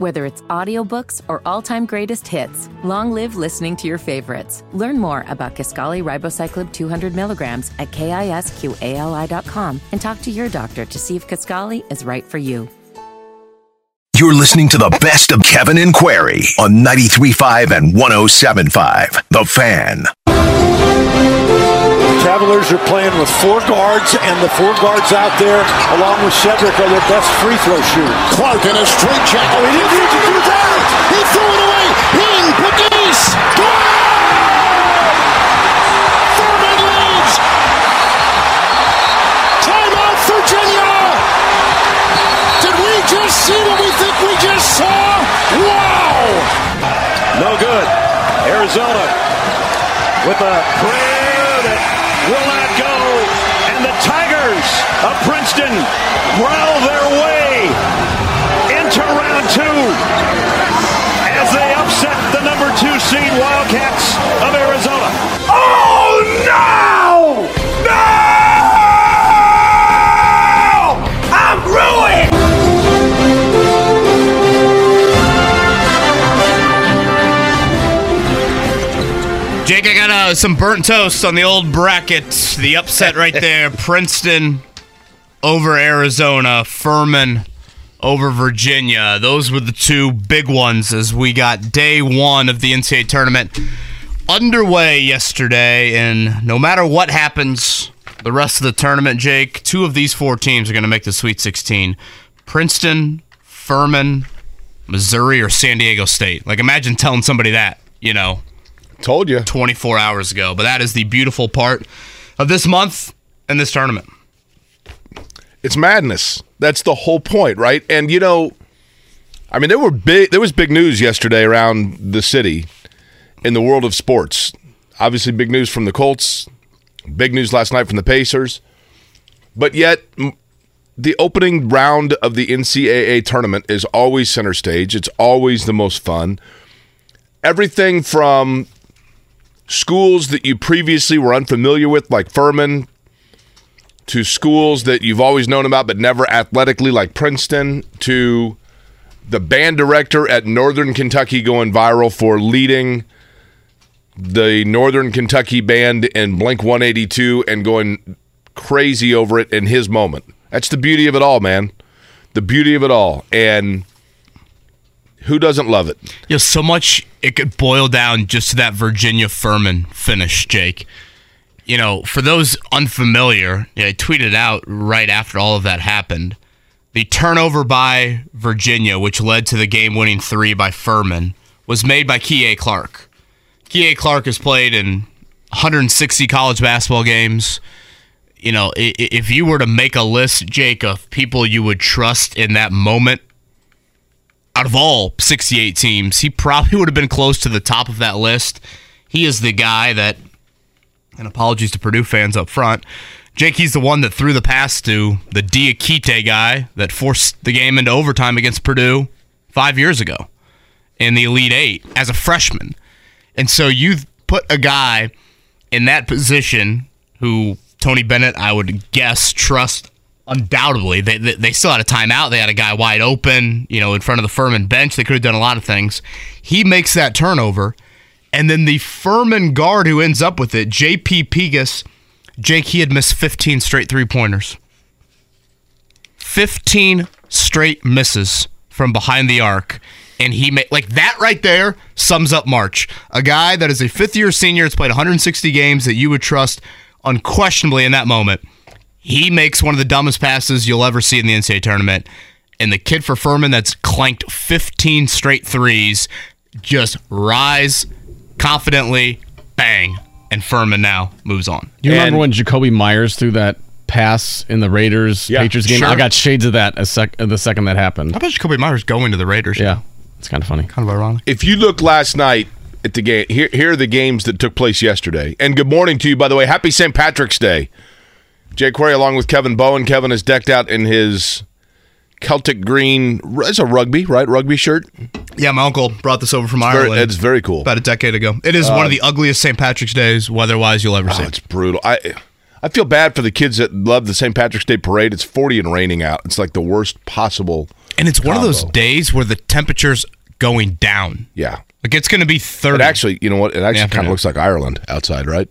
Whether it's audiobooks or all-time greatest hits, long live listening to your favorites. Learn more about Kisqali Ribociclib 200 milligrams at kisqali.com and talk to your doctor to see if Kisqali is right for you. You're listening to the best of Kevin and Query on 93.5 and 107.5. The Fan. Cavaliers are playing with four guards, and the four guards out there, along with Cedric, are their best free throw shooters. Clark in a straight check. Oh, he didn't need to do that. He threw it away. Hien, Pegues. Furman leads. Timeout, Virginia. Did we just see what we think we just saw? Wow. No good. Arizona with a prayer that will not go. And the Tigers of Princeton growl their way into round two as they upset the number two seed Wildcats of Arizona. Oh no! Uh, some burnt toast on the old bracket. The upset right there. Princeton over Arizona. Furman over Virginia. Those were the two big ones as we got day one of the NCAA tournament underway yesterday. And no matter what happens the rest of the tournament, Jake, two of these four teams are going to make the Sweet 16. Princeton, Furman, Missouri, or San Diego State. Like, imagine telling somebody that, you know, Told you. 24 hours ago. But that is the beautiful part of this month and this tournament. It's madness. That's the whole point, right? And you know, I mean, there were big. There was big news yesterday around the city in the world of sports. Obviously, big news from the Colts. Big news last night from the Pacers. But yet, the opening round of the NCAA tournament is always center stage. It's always the most fun. Everything from schools that you previously were unfamiliar with, like Furman, to schools that you've always known about but never athletically, like Princeton, to the band director at Northern Kentucky going viral for leading the Northern Kentucky band in Blink 182 and going crazy over it in his moment. That's the beauty of it all, man. The beauty of it all. And who doesn't love it? You know, so much it could boil down just to that Virginia Furman finish, Jake. You know, for those unfamiliar, yeah, I tweeted out right after all of that happened. The turnover by Virginia, which led to the game winning three by Furman, was made by Kihei Clark. Kihei Clark has played in 160 college basketball games. You know, if you were to make a list, Jake, of people you would trust in that moment, out of all 68 teams, he probably would have been close to the top of that list. He is the guy that, and apologies to Purdue fans up front, Jake, he's the one that threw the pass to the Diakite guy that forced the game into overtime against Purdue five years ago in the Elite Eight as a freshman. And so you put a guy in that position who Tony Bennett, I would guess, trust undoubtedly. They, they, they still had a timeout. They had a guy wide open, you know, in front of the Furman bench. They could have done a lot of things. He makes that turnover. And then the Furman guard who ends up with it, JP Pegues, Jake, he had missed 15 straight three pointers. 15 straight misses from behind the arc. And he made, like, that right there sums up March. A guy that is a fifth year senior, that's played 160 games that you would trust unquestionably in that moment. He makes one of the dumbest passes you'll ever see in the NCAA tournament. And the kid for Furman that's clanked 15 straight threes just rise confidently, bang. And Furman now moves on. You remember And- when Jakobi Meyers threw that pass in the Raiders Yeah, Patriots game? sure. I got shades of that a sec- the second that happened. How about Jakobi Meyers going to the Raiders? Yeah, it's kind of funny. Kind of ironic. If you look last night at the game, here, here are the games that took place yesterday. And good morning to you, by the way. Happy St. Patrick's Day. Jake Query along with Kevin Bowen. Kevin is decked out in his Celtic green. It's a rugby, right? Rugby shirt. Yeah, my uncle brought this over from Very, Ireland it's very cool. about a decade ago. It is one of uh, the ugliest St. Patrick's Days weather-wise you'll ever Oh, see. it's brutal. I I feel bad for the kids that love the St. Patrick's Day parade. It's 40 and raining out. It's like the worst possible And it's one of those days where the temperature's going down. Yeah. Like it's going to be 30. It actually, you know what? It actually kind of looks like Ireland outside, right?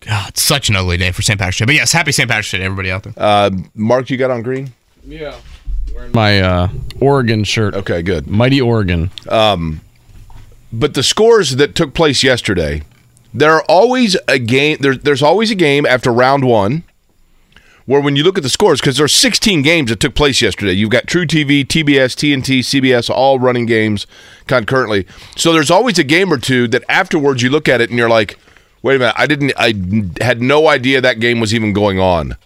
God, it's such an ugly day for St. Patrick's Day. But yes, happy St. Patrick's Day to everybody out there. Uh, Mark, you got on green? Yeah. Wearing my uh, Oregon shirt. Okay, good. Mighty Oregon. But the scores that took place yesterday, there are always a game. There, there's always a game after round one where when you look at the scores, because there's 16 games that took place yesterday. You've got truTV, TBS, TNT, CBS, all running games concurrently. So there's always a game or two that afterwards you look at it and you're like, wait a minute, I didn't, I had no idea that game was even going on.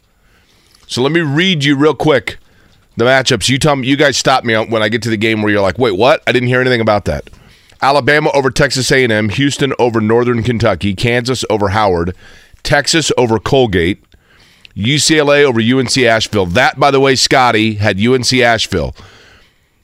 So let me read you real quick the matchups. You tell me, you guys stop me when I get to the game where you're like, wait, what? I didn't hear anything about that. Alabama over Texas A&M, Houston over Northern Kentucky, Kansas over Howard, Texas over Colgate, UCLA over UNC Asheville. That, by the way, Scotty had UNC Asheville.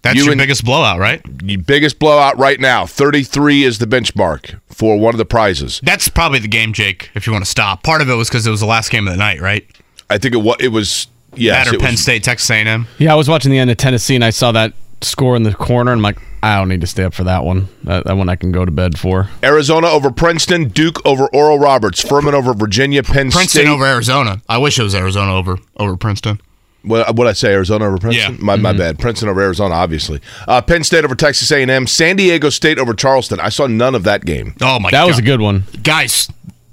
That's you your and- biggest blowout, right? The biggest blowout right now. 33 is the benchmark for one of the prizes. That's probably the game, Jake, if you want to stop. Part of it was because it was the last game of the night, right? I think it was. It was yes. that or it Penn was, State, Texas A&M. Yeah, I was watching the end of Tennessee and I saw that score in the corner and I'm like, I don't need to stay up for that one. That, that one I can go to bed for. Arizona over Princeton, Duke over Oral Roberts, Furman over Virginia, Penn Princeton State over Arizona. I wish it was Arizona over over Princeton. What what I say? Arizona over Princeton. Yeah. Mm-hmm. My, my bad. Princeton over Arizona, obviously. Uh, Penn State over Texas A and M. San Diego State over Charleston. I saw none of that game. Oh my god. That god, was a good one. guys.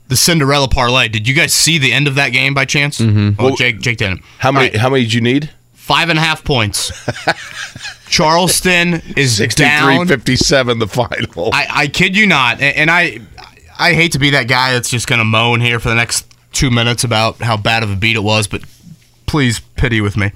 The Cinderella parlay. Did you guys see the end of that game by chance? Mm-hmm. Oh, Well, Jake, Jake didn't. How many? All right, How many did you need? five and a half points. Charleston is 63 down. 57 the final. I, I kid you not, a- and I I hate to be that guy that's just going to moan here for the next two minutes about how bad of a beat it was, but please pity with me.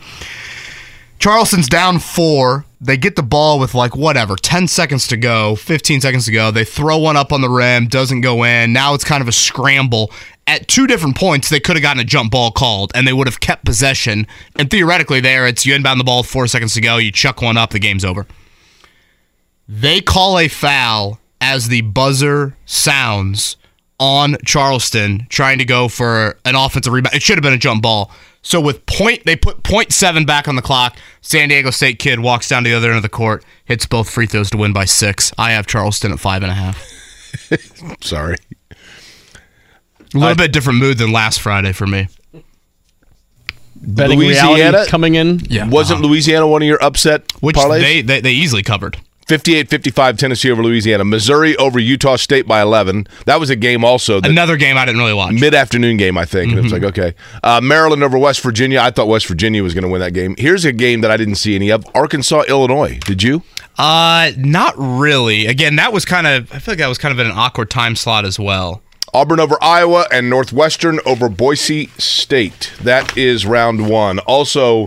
Charleston's down four. They get the ball with like whatever, 10 seconds to go, 15 seconds to go. They throw one up on the rim, doesn't go in. Now it's kind of a scramble. At two different points, they could have gotten a jump ball called and they would have kept possession. And theoretically, there, it's you inbound the ball four seconds to go, you chuck one up, the game's over. They call a foul as the buzzer sounds on Charleston trying to go for an offensive rebound. It should have been a jump ball. So with point, they put point seven back on the clock. San Diego State kid walks down to the other end of the court, hits both free throws to win by six. I have Charleston at five and a half. Sorry. A little bit different mood than last Friday for me. Betting Louisiana coming in. Yeah, Wasn't uh-huh. Louisiana one of your upset which parlays? they, they they easily covered. 58-55 Tennessee over Louisiana. Missouri over Utah State by 11. That was a game also. That, Another game I didn't really watch. mid-afternoon game, I think. And it was like, okay. Uh, Maryland over West Virginia. I thought West Virginia was going to win that game. Here's a game that I didn't see any of. Arkansas, Illinois. Did you? Uh, not really. Again, that was kind of. I feel like that was kind of in an awkward time slot as well. Auburn over Iowa and Northwestern over Boise State. That is round one. Also,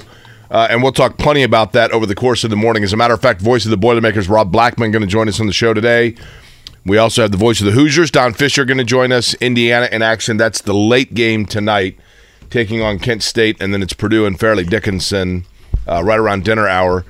uh, and we'll talk plenty about that over the course of the morning. As a matter of fact, voice of the Boilermakers, Rob Blackman, going to join us on the show today. We also have the voice of the Hoosiers, Don Fischer, going to join us. Indiana in action. That's the late game tonight, taking on Kent State, and then it's Purdue and Fairleigh Dickinson uh, right around dinner hour.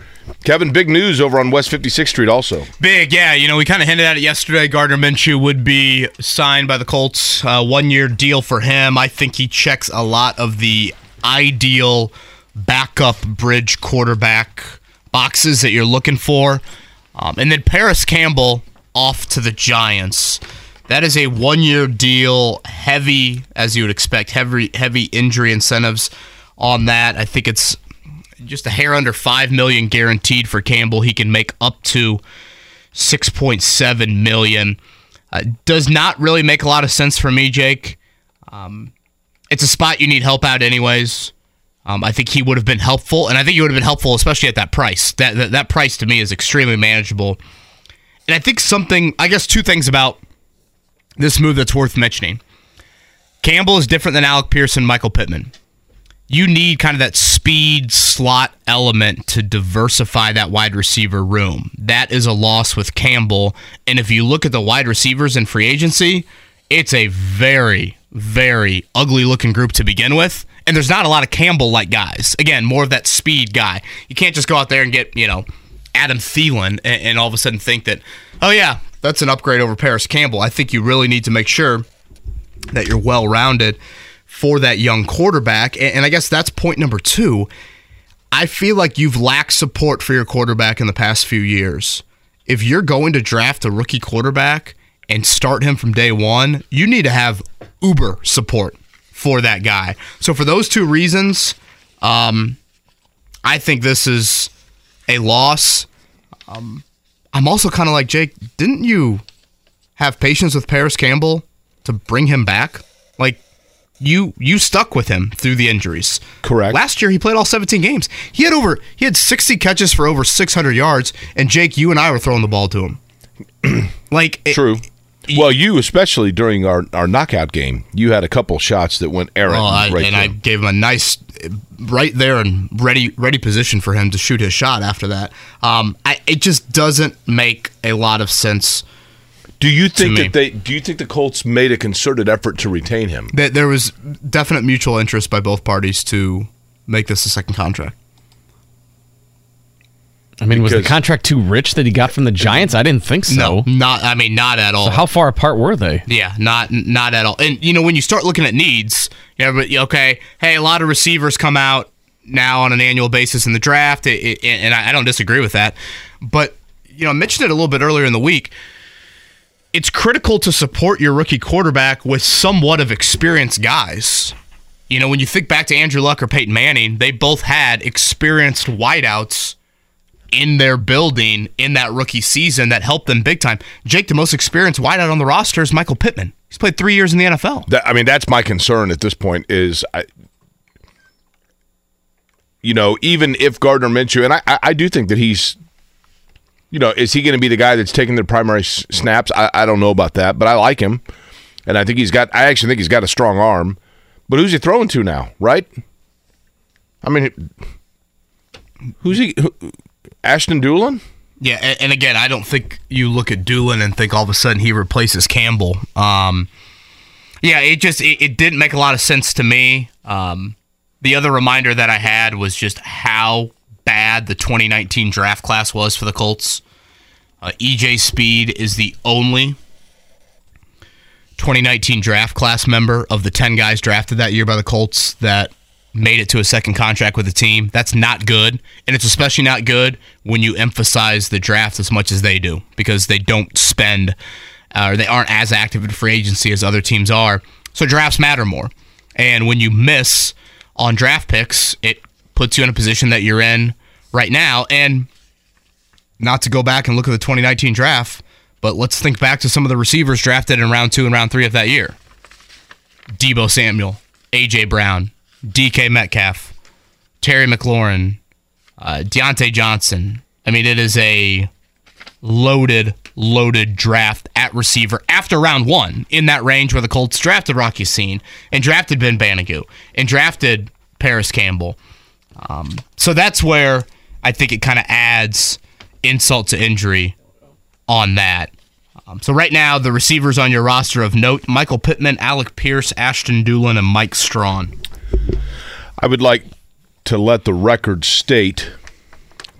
Kevin, big news over on West 56th Street also. Big, yeah. You know, we kind of hinted at it yesterday. Gardner Minshew would be signed by the Colts. Uh, one year deal for him. I think he checks a lot of the ideal backup bridge quarterback boxes that you're looking for. Um, and then Parris Campbell off to the Giants. That is a one year deal, heavy, as you would expect, heavy, heavy injury incentives on that. I think it's just a hair under five million guaranteed for Campbell. He can make up to six point seven million. Uh, does not really make a lot of sense for me, Jake. Um, it's a spot you need help out, anyways. Um, I think he would have been helpful, and I think he would have been helpful, especially at that price. That, that that price to me is extremely manageable. And I think something, I guess, two things about this move that's worth mentioning. Campbell is different than Alec Pearson, Michael Pittman you need kind of that speed slot element to diversify that wide receiver room. That is a loss with Campbell. And if you look at the wide receivers in free agency, it's a very, very ugly looking group to begin with. And there's not a lot of Campbell like guys. Again, more of that speed guy. You can't just go out there and get, you know, Adam Thielen and, and all of a sudden think that, oh, yeah, that's an upgrade over Parris Campbell. I think you really need to make sure that you're well rounded for that young quarterback. And, and I guess that's point number two. I feel like you've lacked support for your quarterback in the past few years. If you're going to draft a rookie quarterback and start him from day one, you need to have uber support for that guy. So for those two reasons, um, I think this is a loss. Um, I'm also kind of like Jake. Didn't you have patience with Parris Campbell to bring him back? Like you you stuck with him through the injuries. Correct. Last year he played all 17 games. He had over he had 60 catches for over 600 yards and Jake you and I were throwing the ball to him. like it- True. Well, you especially during our, our knockout game, you had a couple shots that went errant. Well, I, right and there. I gave him a nice, right there and ready ready position for him to shoot his shot after that. Um, I, it just doesn't make a lot of sense. do you think that they? Do you think the Colts made a concerted effort to retain him? That there was definite mutual interest by both parties to make this a second contract. I mean, was the contract too rich that he got from the Giants? I didn't think so. No, not. I mean, not at all. So how far apart were they? Yeah, not not at all. And you know, when you start looking at needs, yeah, but okay, hey, a lot of receivers come out now on an annual basis in the draft, it, it- and I, I don't disagree with that. But you know, I mentioned it a little bit earlier in the week. It's critical to support your rookie quarterback with somewhat of experienced guys. You know, when you think back to Andrew Luck or Peyton Manning, they both had experienced wideouts in their building in that rookie season that helped them big time. Jake, the most experienced wideout on the roster is Michael Pittman. He's played three years in the NFL. That, I mean, that's my concern at this point. Is I, you know, even if Gardner Minshew, and I, I, do think that he's, you know, is he going to be the guy that's taking the primary s- snaps? I, I don't know about that, but I like him, and I think he's got. I actually think he's got a strong arm. But who's he throwing to now? Right? I mean, who's he? Who, Ashton Dulin? Yeah, and, again, I don't think you look at Doolin and think all of a sudden he replaces Campbell. Um, yeah, it just it, it didn't make a lot of sense to me. Um, the other reminder that I had was just how bad the 2019 draft class was for the Colts. Uh, EJ Speed is the only 2019 draft class member of the 10 guys drafted that year by the Colts that made it to a second contract with the team. That's not good. And it's especially not good when you emphasize the draft as much as they do because they don't spend uh, or they aren't as active in free agency as other teams are. So drafts matter more. And when you miss on draft picks, it puts you in a position that you're in right now. And not to go back and look at the 2019 draft, but let's think back to some of the receivers drafted in round two and round three of that year. Deebo Samuel, AJ Brown, DK Metcalf, Terry McLaurin, uh, Diontae Johnson. I mean, it is a loaded, loaded draft at receiver after round one in that range where the Colts drafted Rock Ya-Sin and drafted Ben Banogu and drafted Parris Campbell. Um, so that's where I think it kind of adds insult to injury on that. Um, so right now, the receivers on your roster of note: Michael Pittman, Alec Pierce, Ashton Dulin, and Mike Strachan. I would like to let the record state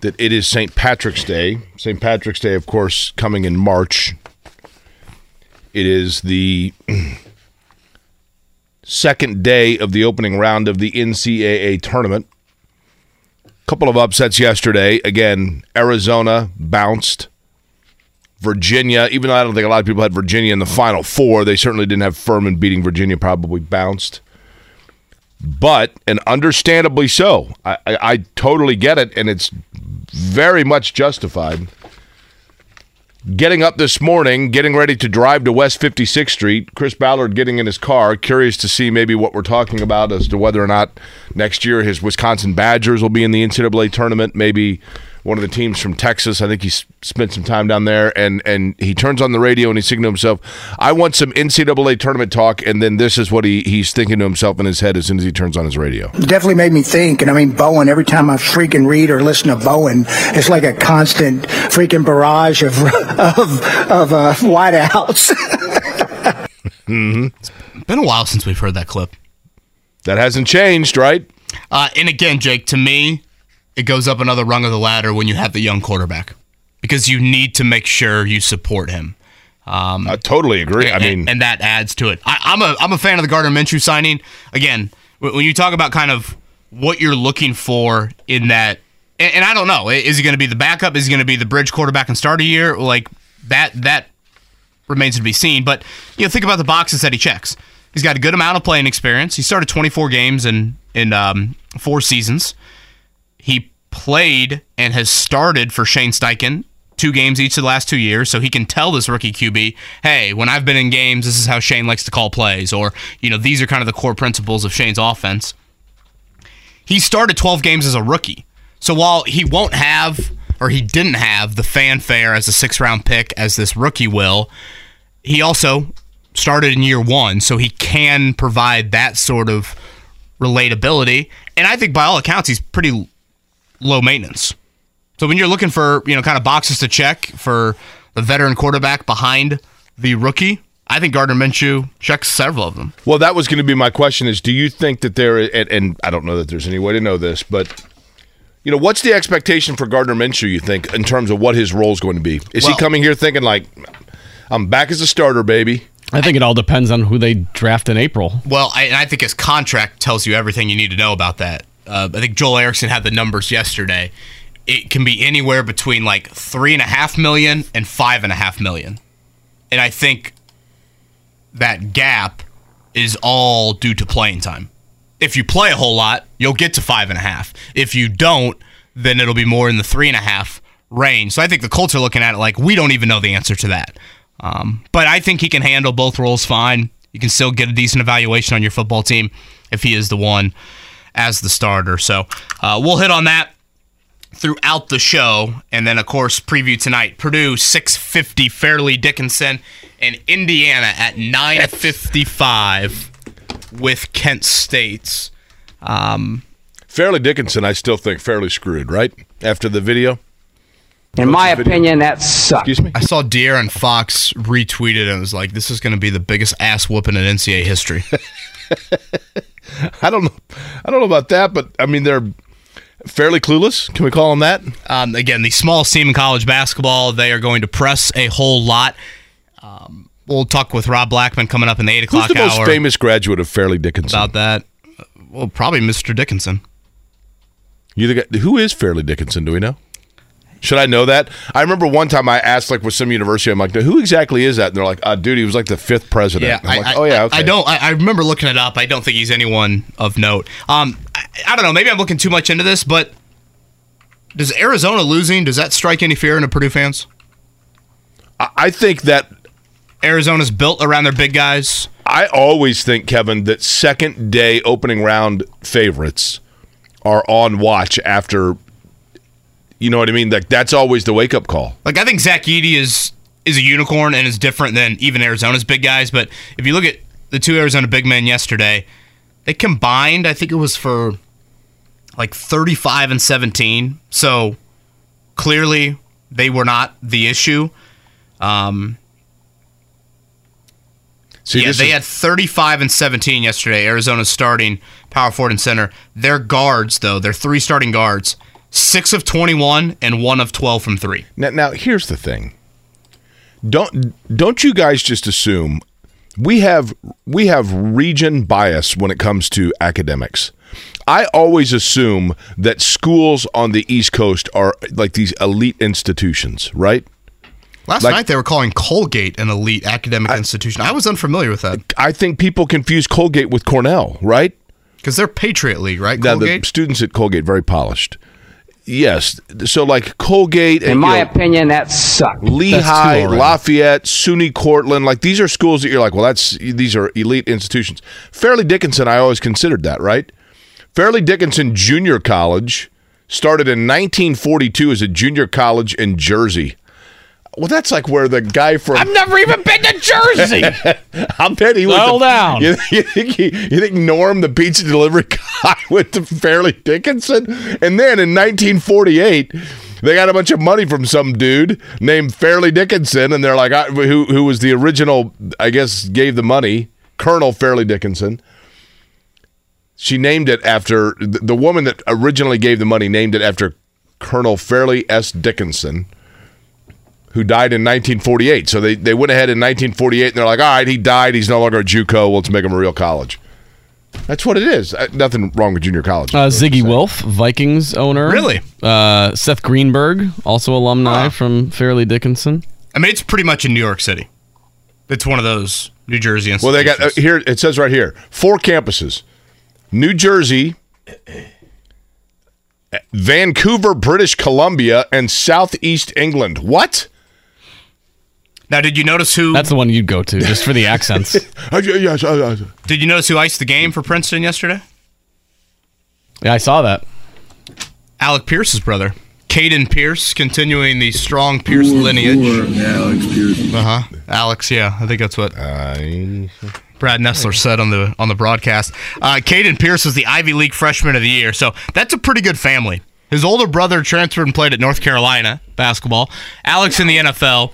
that it is St. Patrick's Day. St. Patrick's Day, of course, coming in March. It is the second day of the opening round of the NCAA tournament. Couple of upsets yesterday. Again, Arizona bounced. Virginia, even though I don't think a lot of people had Virginia in the final four, they certainly didn't have Furman beating Virginia, probably bounced but and understandably so. I, I, I totally get it, and it's very much justified. Getting up this morning, getting ready to drive to West 56th Street, Chris Ballard getting in his car, curious to see maybe what we're talking about as to whether or not next year his Wisconsin Badgers will be in the NCAA tournament. Maybe one of the teams from Texas. I think he spent some time down there, and and he turns on the radio and he's thinking to himself, "I want some NCAA tournament talk." And then this is what he he's thinking to himself in his head as soon as he turns on his radio. definitely made me think. And I mean, Bowen, every time I freaking read or listen to Bowen, it's like a constant freaking barrage of, of, of uh, wideouts. Been a while since we've heard that clip. That hasn't changed, right? Uh, and again, Jake, to me, it goes up another rung of the ladder when you have the young quarterback because you need to make sure you support him. Um, I totally agree. I and, mean, and that adds to it. I, I'm a I'm a fan of the Gardner Minshew signing. Again, when you talk about kind of what you're looking for in that. And, and I don't know. Is he going to be the backup? Is he going to be the bridge quarterback and start a year? Like that. That remains to be seen. But you know, think about the boxes that he checks. He's got a good amount of playing experience. He started 24 games in in um, four seasons. He played and has started for Shane Steichen two games each of the last two years, so he can tell this rookie QB, hey, when I've been in games, this is how Shane likes to call plays, or you know, these are kind of the core principles of Shane's offense. He started 12 games as a rookie, so while he won't have or he didn't have the fanfare as a six round pick as this rookie will, he also started in year one, so he can provide that sort of relatability. And I think by all accounts, he's pretty low maintenance. So when you're looking for, you know, kind of boxes to check for the veteran quarterback behind the rookie, I think Gardner Minshew checks several of them. Well, that was going to be my question is do you think that there and, and I don't know that there's any way to know this, but you know, what's the expectation for Gardner Minshew, you think, in terms of what his role is going to be? Is Well- he coming here thinking like I'm back as a starter, baby? I think it all depends on who they draft in April. Well, I, and I think his contract tells you everything you need to know about that. Uh, I think Joel Erickson had the numbers yesterday. It can be anywhere between like three and a half million and five and a half million, and I think that gap is all due to playing time. If you play a whole lot, you'll get to five and a half. If you don't, then it'll be more in the three and a half range. So I think the Colts are looking at it like we don't even know the answer to that. Um, but I think he can handle both roles fine. You can still get a decent evaluation on your football team if he is the one as the starter. So uh, we'll hit on that throughout the show, and then of course preview tonight. Purdue 650, Fairleigh Dickinson, and Indiana at 955 with Kent State's. Um, Fairleigh Dickinson, I still think fairly screwed, right? After the video. In my opinion, that sucks. Excuse me. I saw De'Aaron Fox retweeted and was like, "This is going to be the biggest ass whooping in NCAA history." I don't know. I don't know about that, but I mean they're fairly clueless. Can we call them that? um, again, the small team in college basketball, they are going to press a whole lot. Um, we'll talk with Rob Blackman coming up in the eight o'clock. Who's the most famous graduate of Fairleigh Dickinson? about that. Well, probably Mr. Dickinson. You the guy, who is Fairleigh Dickinson? Do we know? Should I know that? I remember one time I asked like with some university, I'm like, who exactly is that? And they're like, uh, dude, he was like the fifth president. Yeah, I'm I, like, oh yeah, I- okay. I don't. I, I remember looking it up. I don't think he's anyone of note. Um, I, I don't know. Maybe I'm looking too much into this, but does Arizona losing does that strike any fear into Purdue fans? I- I think that Arizona's built around their big guys. I always think, Kevin, that second day opening round favorites are on watch after. You know what I mean? Like that's always the wake up call. Like I think Zach Edey is is a unicorn and is different than even Arizona's big guys. But if you look at the two Arizona big men yesterday, they combined. I think it was for like 35 and 17. So clearly they were not the issue. Um, See, yeah, they is- had 35 and 17 yesterday. Arizona's starting power forward and center. Their guards, though, their three starting guards, six of 21 and one of 12 from three. Now, now here's the thing. Don't don't you guys just assume we have we have region bias when it comes to academics. I always assume that schools on the East Coast are like these elite institutions, right? Last Like- night they were calling Colgate an elite academic institution. I was unfamiliar with that I think people confuse Colgate with Cornell, right? because they're Patriot League, right? Now the students at Colgate very polished. Yes, so like Colgate and In my you know, opinion, that sucks. Lehigh. Lafayette, SUNY Cortland, like these are schools that you're like, well, that's these are elite institutions. Fairleigh Dickinson, I always considered that, right? Fairleigh Dickinson Junior College started in 1942 as a junior college in Jersey. Well, that's like where the guy from I've never even been to Jersey. I bet he Settle to, down. You, you think he, you think Norm, the pizza delivery guy, went to Fairleigh Dickinson, and then in 1948, they got a bunch of money from some dude named Fairleigh Dickinson, and they're like, I, who who was the original? I guess gave the money, Colonel Fairleigh Dickinson. She named it after the, the woman that originally gave the money. Named it after Colonel Fairleigh S. Dickinson who died in 1948. So they, they went ahead in 1948 and they're like, all right, he died. He's no longer a JUCO. Well, Let's make him a real college. That's what it is. Uh, nothing wrong with junior college. Uh, Zygi Wilf, Vikings owner. Really? Uh, Seth Greenberg, also alumni Huh. from Fairleigh Dickinson. I mean, it's pretty much in New York City. It's one of those New Jersey Well, they got uh, here. It says right here four campuses: New Jersey, Vancouver, British Columbia, and Southeast England. What? Now, did you notice who? That's the one you'd go to just for the accents. Yeah, yeah, Did you notice who iced the game for Princeton yesterday? yeah, I saw that. Alec Pierce's brother, Caden Pierce, continuing the strong Pierce lineage. Alex Pierce. Uh huh. Alex, yeah, I think that's what I- Brad Nessler said on the on the broadcast. Uh, Caden Pierce was the Ivy League Freshman of the Year, so that's a pretty good family. His older brother transferred and played at North Carolina basketball. Alex in the NFL.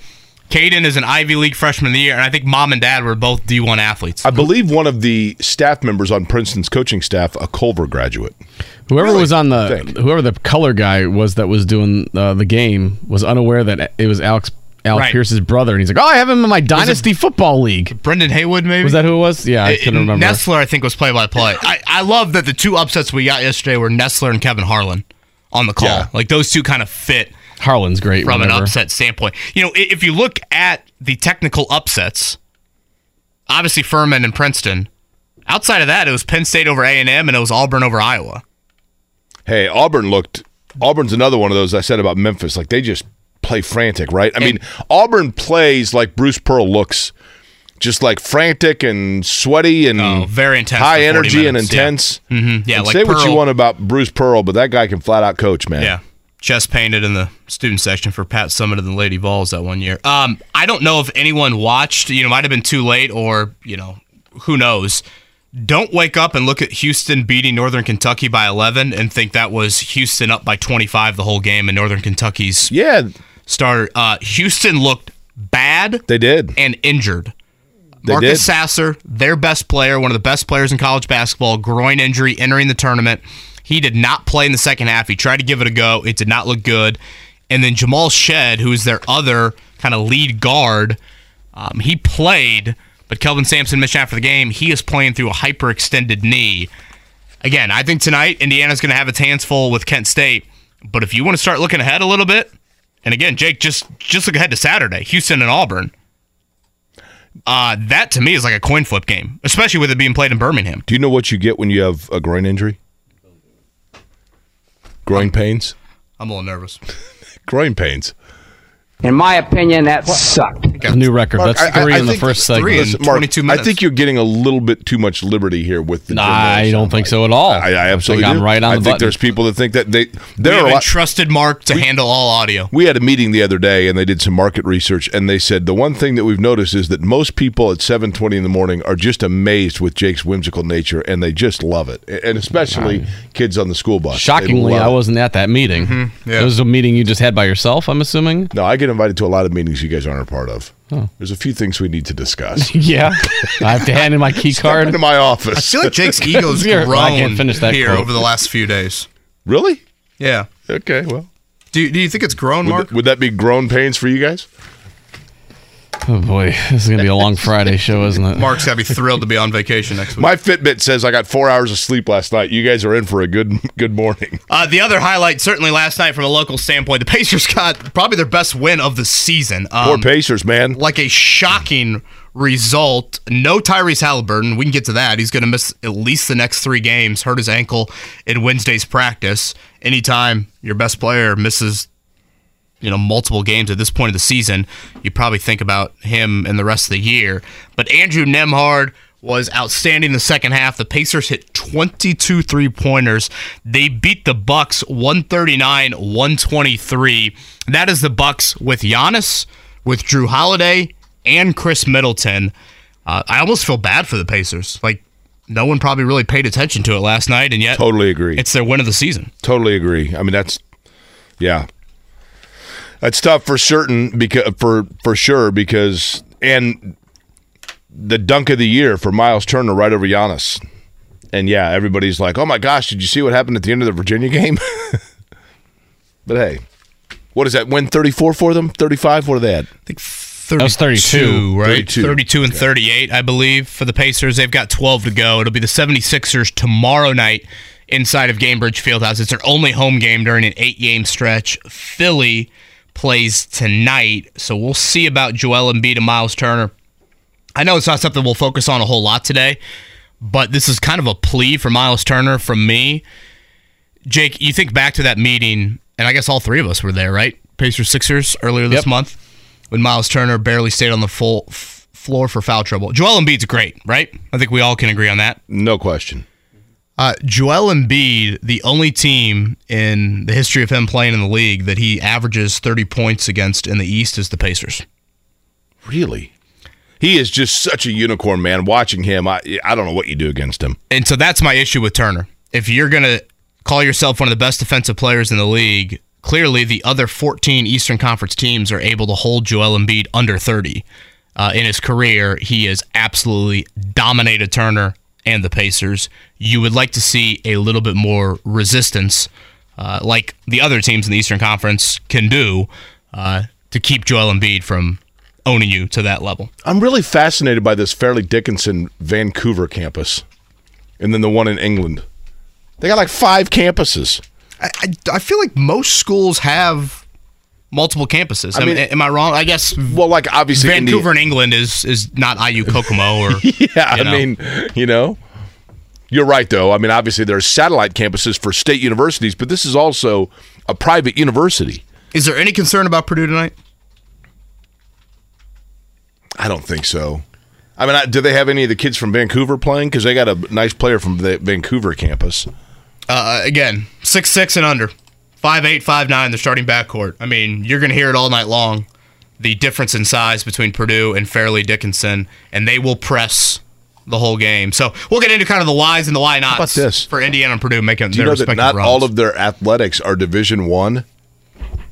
Caden is an Ivy League Freshman of the Year, and I think mom and dad were both D1 athletes. I believe one of the staff members on Princeton's coaching staff, a Culver graduate. Whoever was on the whoever the color guy was that was doing uh, the game was unaware that it was Alex Alex Right. Pierce's brother, and he's like, "Oh, I have him in my dynasty football league." Brendan Haywood, maybe? Was that who it was? Yeah, I couldn't remember. Nessler, I think, was play by play. I I love that the two upsets we got yesterday were Nessler and Kevin Harlan on the call. Yeah. Like those two kind of fit Harlan's great from an upset standpoint. You know, if you look at the technical upsets, obviously Furman and Princeton. Outside of that, it was Penn State over A and M, and it was Auburn over Iowa. Hey, Auburn looked. Auburn's another one of those I said about Memphis. Like they just play frantic, right? I mean, Auburn plays like Bruce Pearl looks, just like frantic and sweaty and Oh, very intense high for 40 energy and minutes, yeah. intense. Mhm, yeah, And like say what you want about Bruce Pearl, but that guy can flat out coach, man. Yeah. Chest painted in the student section for Pat Summitt and the Lady Vols that one year. Um, I don't know if anyone watched, you know, might have been too late or, you know, who knows. Don't wake up and look at Houston beating Northern Kentucky by 11 and think that was Houston up by 25 the whole game and Northern Kentucky's Yeah, starter. Uh, Houston looked bad they did. and injured. They Marcus did. Sasser, their best player, one of the best players in college basketball, groin injury entering the tournament. He did not play in the second half. He tried to give it a go. It did not look good. And then Jamal Shead, who is their other kind of lead guard, um, he played, but Kelvin Sampson missed after the game. He is playing through a hyperextended knee. Again, I think tonight Indiana's going to have its hands full with Kent State. But if you want to start looking ahead a little bit, and again, Jake, just just look ahead to Saturday, Houston and Auburn. Uh, that to me is like a coin flip game, especially with it being played in Birmingham. Do you know what you get when you have a groin injury? Groin pains. I'm a little nervous. Groin pains. In my opinion, that sucked. A new record. Mark, That's I- I- three I in the first that's segment. three in Listen, Mark, 22 I think you're getting a little bit too much liberty here with the. Nah, I don't think so at all. I, I absolutely think I'm right on I the think button. there's people that think that they We there are have a lot. entrusted Mark to handle all audio. We had a meeting the other day, and they did some market research, and they said the one thing that we've noticed is that most people at 7:20 in the morning are just amazed with Jake's whimsical nature, and they just love it, and especially kids on the school bus. Shockingly, I wasn't at that meeting. Mm-hmm. yeah. It was a meeting you just had by yourself, I'm assuming. No, I get invited to a lot of meetings you guys aren't a part of. Oh. There's a few things we need to discuss. Yeah. I have to hand in my key card. into my office. I feel like Jake's ego's Here, grown I can't finish that here quote. over the last few days. really? Yeah. Okay, well, Do, do you think it's grown, would, Mark? th- would that be grown pains for you guys? Oh boy, this is gonna be a long Friday show, isn't it? Mark's got to be thrilled to be on vacation next week. My Fitbit says I got four hours of sleep last night. You guys are in for a good good morning. Uh, the other highlight, certainly last night from a local standpoint, the Pacers got probably their best win of the season. Poor Um, Pacers, man. like a shocking result. No Tyrese Halliburton. We can get to that. He's going to miss at least the next three games. Hurt his ankle in Wednesday's practice. Anytime your best player misses, you know, multiple games at this point of the season, you probably think about him and the rest of the year. But Andrew Nembhard was outstanding in the second half. The Pacers hit 22 three-pointers. They beat the Bucks 139-123. That is the Bucks with Giannis, with Jrue Holiday, and Khris Middleton. Uh, I almost feel bad for the Pacers. Like no one probably really paid attention to it last night, and yet Totally agree. it's their win of the season. Totally agree. I mean, that's yeah, that's tough for certain because for for sure because and the dunk of the year for Myles Turner right over Giannis, and yeah, everybody's like, oh my gosh, did you see what happened at the end of the Virginia game? but hey, what is that? Win thirty four for them? Thirty five? What are they at? I think 32, was 32. right? 32. 32 and 38, I believe, for the Pacers. They've got 12 to go. It'll be the 76ers tomorrow night inside of Gainbridge Fieldhouse. It's their only home game during an eight game stretch. Philly plays tonight, so we'll see about Joel Embiid and Myles Turner. I know it's not something we'll focus on a whole lot today, but this is kind of a plea for Myles Turner from me. Jake, you think back to that meeting, and I guess all three of us were there, right? Pacers Sixers earlier this Yep. month when Myles Turner barely stayed on the full f- floor for foul trouble. Joel Embiid's great, right? I think we all can agree on that. No question. Uh, Joel Embiid, the only team in the history of him playing in the league that he averages 30 points against in the East is the Pacers. Really? He is just such a unicorn, man. Watching him, I I don't know what you do against him. And so that's my issue with Turner. If you're going to call yourself one of the best defensive players in the league, clearly the other 14 Eastern Conference teams are able to hold Joel Embiid under 30. Uh, in his career, he has absolutely dominated Turner and the Pacers. You would like to see a little bit more resistance, uh, like the other teams in the Eastern Conference can do, uh, to keep Joel Embiid from owning you to that level. I'm really fascinated by this Fairleigh Dickinson Vancouver campus, and then the one in England. They got like five campuses. I, I, I feel like most schools have multiple campuses. I, I mean, mean- am I wrong? I guess Well, like obviously Vancouver in England is is not IU Kokomo or Yeah, you know. I mean, you know, you're right though. I mean, obviously there's satellite campuses for state universities, but this is also a private university. Is there any concern about Purdue tonight? I don't think so. I mean, I, do they have any of the kids from Vancouver playing? Because they got a nice player from the Vancouver campus. Uh, again, six six and under, five eight, five nine. They're starting backcourt. I mean, you're going to hear it all night long. The difference in size between Purdue and Fairleigh Dickinson, and they will press the whole game. So we'll get into kind of the whys and the why nots about this? for Indiana and Purdue making Do their you know that respective not runs. all of their athletics are Division One,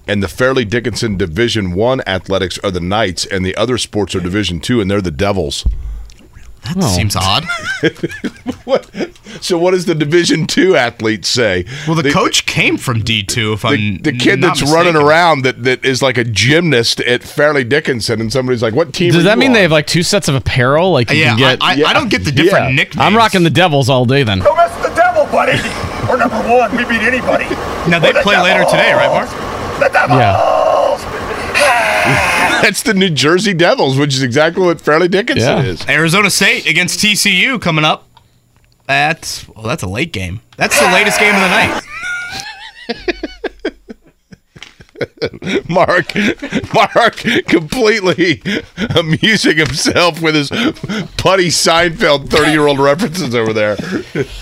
and the Fairleigh Dickinson Division One athletics are the Knights, and the other sports are Division Two, and they're the Devils. that seems oh. odd. What? So what does the Division Two athletes say? Well, the They- coach came from D two. If the, I'm the kid not that's running around that, that is like a gymnast at Fairleigh Dickinson, and somebody's like, "What team?" Does are that you mean on? they have like two sets of apparel? Like you Yeah, can get. I, I, yeah, I don't get the different yeah. nicknames. I'm rocking the Devils all day then. Don't mess with the devil, buddy. We're number one. We beat anybody. Now they the play later today, right, Mark? The devils. Yeah. That's the New Jersey Devils, which is exactly what Fairleigh Dickinson Yeah. is. Arizona State against TCU coming up. That's well, that's a late game. That's the latest game of the night. Mark, Mark, completely amusing himself with his Puddy Seinfeld thirty-year-old references over there.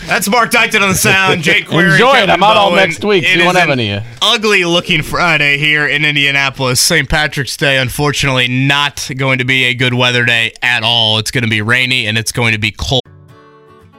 That's Mark Dykton on the sound. Jake Query. Enjoy it. I'm out all Bowen. next week, so It you won't is have an any of you. Ugly looking Friday here in Indianapolis. St. Patrick's Day, unfortunately, not going to be a good weather day at all. It's going to be rainy and it's going to be cold.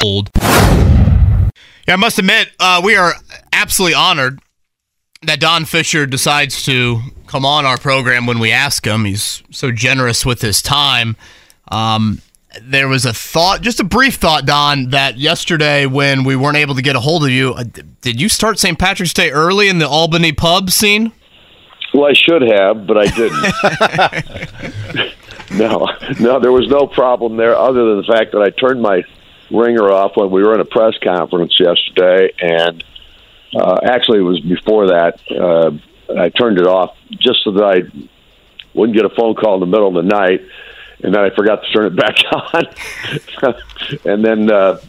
Cold. Yeah, I must admit, uh, we are absolutely honored that Don Fischer decides to come on our program when we ask him. He's so generous with his time. Um, there was a thought, just a brief thought, Don, that yesterday when we weren't able to get a hold of you, uh, did you start St. Patrick's Day early in the Albany pub scene? Well, I should have, but I didn't. no, no, there was no problem there other than the fact that I turned my ringer off when we were in a press conference yesterday, and uh, actually it was before that. Uh, I turned it off just so that I wouldn't get a phone call in the middle of the night, and then I forgot to turn it back on. and then uh,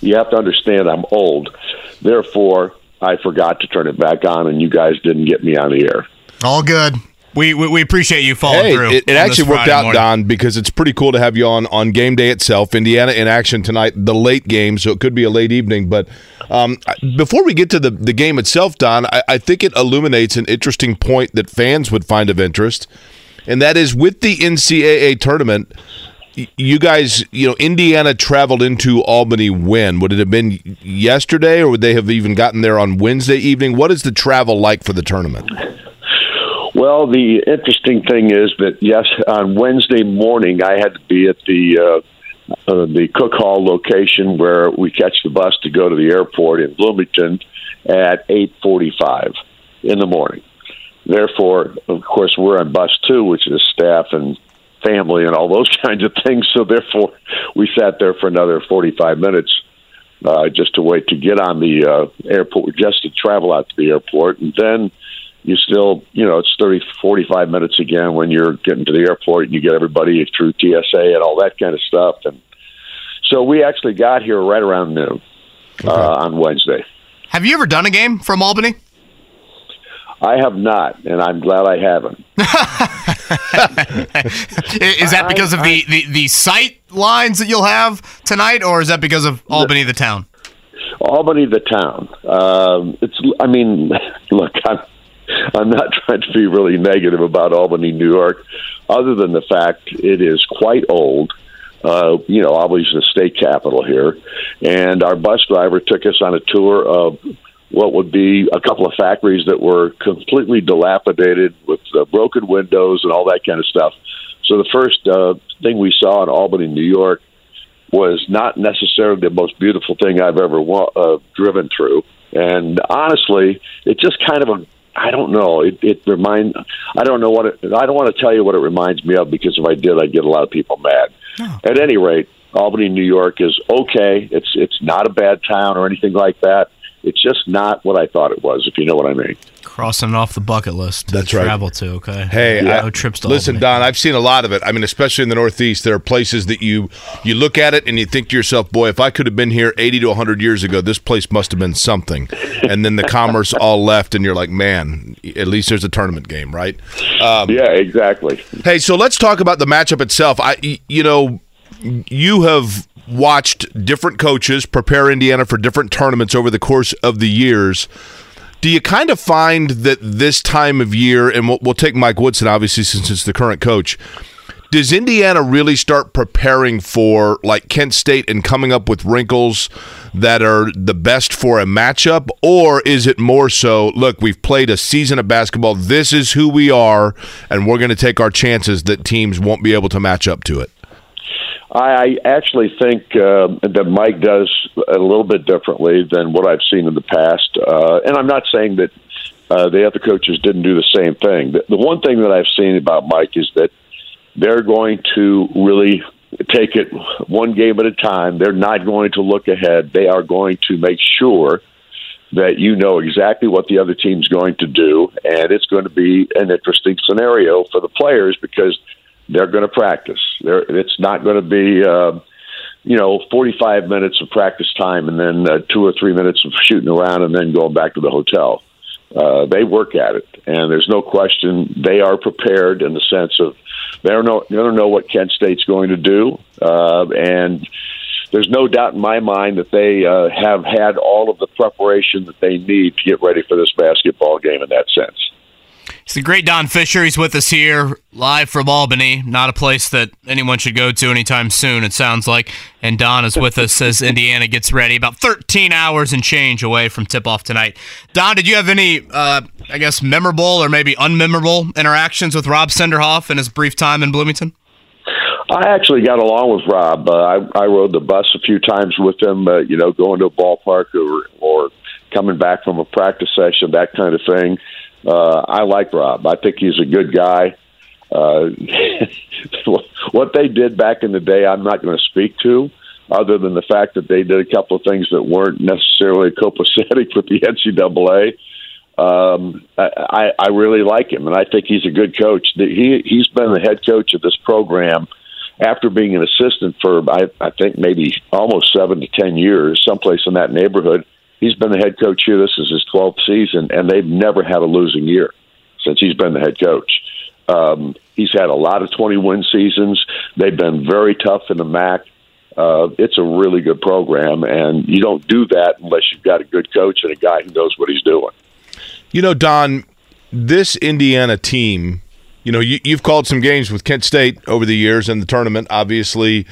you have to understand I'm old, therefore I forgot to turn it back on, and you guys didn't get me on the air. All good. We, we, we appreciate you following Hey, through. it, it actually worked out, morning. Don, because it's pretty cool to have you on on game day itself. Indiana in action tonight, the late game, so it could be a late evening. But um, before we get to the, the game itself, Don, I, I think it illuminates an interesting point that fans would find of interest. and that is with the NCAA tournament. You guys, you know, Indiana traveled into Albany when? Would it have been yesterday, or would they have even gotten there on Wednesday evening? What is the travel like for the tournament? Well, the interesting thing is that yes, on Wednesday morning I had to be at the uh, uh, the Cook Hall location where we catch the bus to go to the airport in Bloomington at eight forty-five in the morning. Therefore, of course, we're on bus two, which is staff and family and all those kinds of things. So therefore, we sat there for another forty-five minutes uh, just to wait to get on the uh, airport, just to travel out to the airport, and then you still, you know, it's 30, 45 minutes again when you're getting to the airport and you get everybody through TSA and all that kind of stuff. And so we actually got here right around noon uh, on Wednesday. Have you ever done a game from Albany? I have not, and I'm glad I haven't. Is that because of the, the, the sight lines that you'll have tonight, or is that because of Albany, the town? Albany, the town. Um, it's. I mean, look, I'm. I'm not trying to be really negative about Albany, New York, other than the fact it is quite old. Uh, you know, obviously the state capital here, and our bus driver took us on a tour of what would be a couple of factories that were completely dilapidated with uh, broken windows and all that kind of stuff. So the first uh, thing we saw in Albany, New York, was not necessarily the most beautiful thing I've ever wa- uh, driven through. And honestly, it just kind of a I don't know. It, it remind I don't know what it. I don't want to tell you what it reminds me of because if I did, I'd get a lot of people mad. Oh. At any rate, Albany, New York is okay. It's it's not a bad town or anything like that. It's just not what I thought it was, if you know what I mean. Crossing it off the bucket list. That's to right. Travel to, okay. Hey, no I- trips to listen, Albany. Don. I've seen a lot of it. I mean, especially in the Northeast, there are places that you you look at it and you think to yourself, "Boy, if I could have been here 80 to 100 years ago, this place must have been something." And then the commerce all left, and you're like, "Man, at least there's a tournament game, right?" Um, yeah, exactly. Hey, so let's talk about the matchup itself. I, y- you know, you have watched different coaches prepare Indiana for different tournaments over the course of the years. Do you kind of find that this time of year, and we'll, we'll take Mike Woodson obviously since it's the current coach, does Indiana really start preparing for like Kent State and coming up with wrinkles that are the best for a matchup? Or is it more so, look, we've played a season of basketball, this is who we are, and we're going to take our chances that teams won't be able to match up to it? I actually think uh, that Mike does a little bit differently than what I've seen in the past, uh, and I'm not saying that uh, the other coaches didn't do the same thing. The, the one thing that I've seen about Mike is that they're going to really take it one game at a time. They're not going to look ahead. They are going to make sure that you know exactly what the other team's going to do, and it's going to be an interesting scenario for the players because they're going to practice. They're, it's not going to be, uh, you know, 45 minutes of practice time and then uh, two or three minutes of shooting around and then going back to the hotel. Uh, they work at it, and there's no question they are prepared in the sense of they don't know they don't know what Kent State's going to do, uh, and there's no doubt in my mind that they uh, have had all of the preparation that they need to get ready for this basketball game in that sense. It's the great Don Fischer. He's with us here live from Albany, not a place that anyone should go to anytime soon, it sounds like. And Don is with us as Indiana gets ready, about 13 hours and change away from tip off tonight. Don, did you have any, uh, I guess, memorable or maybe unmemorable interactions with Rob Senderoff in his brief time in Bloomington? I actually got along with Rob. Uh, I, I rode the bus a few times with him, uh, you know, going to a ballpark or, or coming back from a practice session, that kind of thing. Uh, I like Rob. I think he's a good guy. Uh, what they did back in the day, I'm not going to speak to, other than the fact that they did a couple of things that weren't necessarily copacetic with the NCAA. Um, I, I really like him, and I think he's a good coach. He he's been the head coach of this program after being an assistant for I, I think maybe almost seven to ten years, someplace in that neighborhood. He's been the head coach here. This is his twelfth season, and they've never had a losing year since he's been the head coach. Um, he's had a lot of twenty win seasons. They've been very tough in the MAC. Uh, it's a really good program, and you don't do that unless you've got a good coach and a guy who knows what he's doing. You know, Don, this Indiana team you know, you, you've called some games with Kent State over the years in the tournament. Obviously,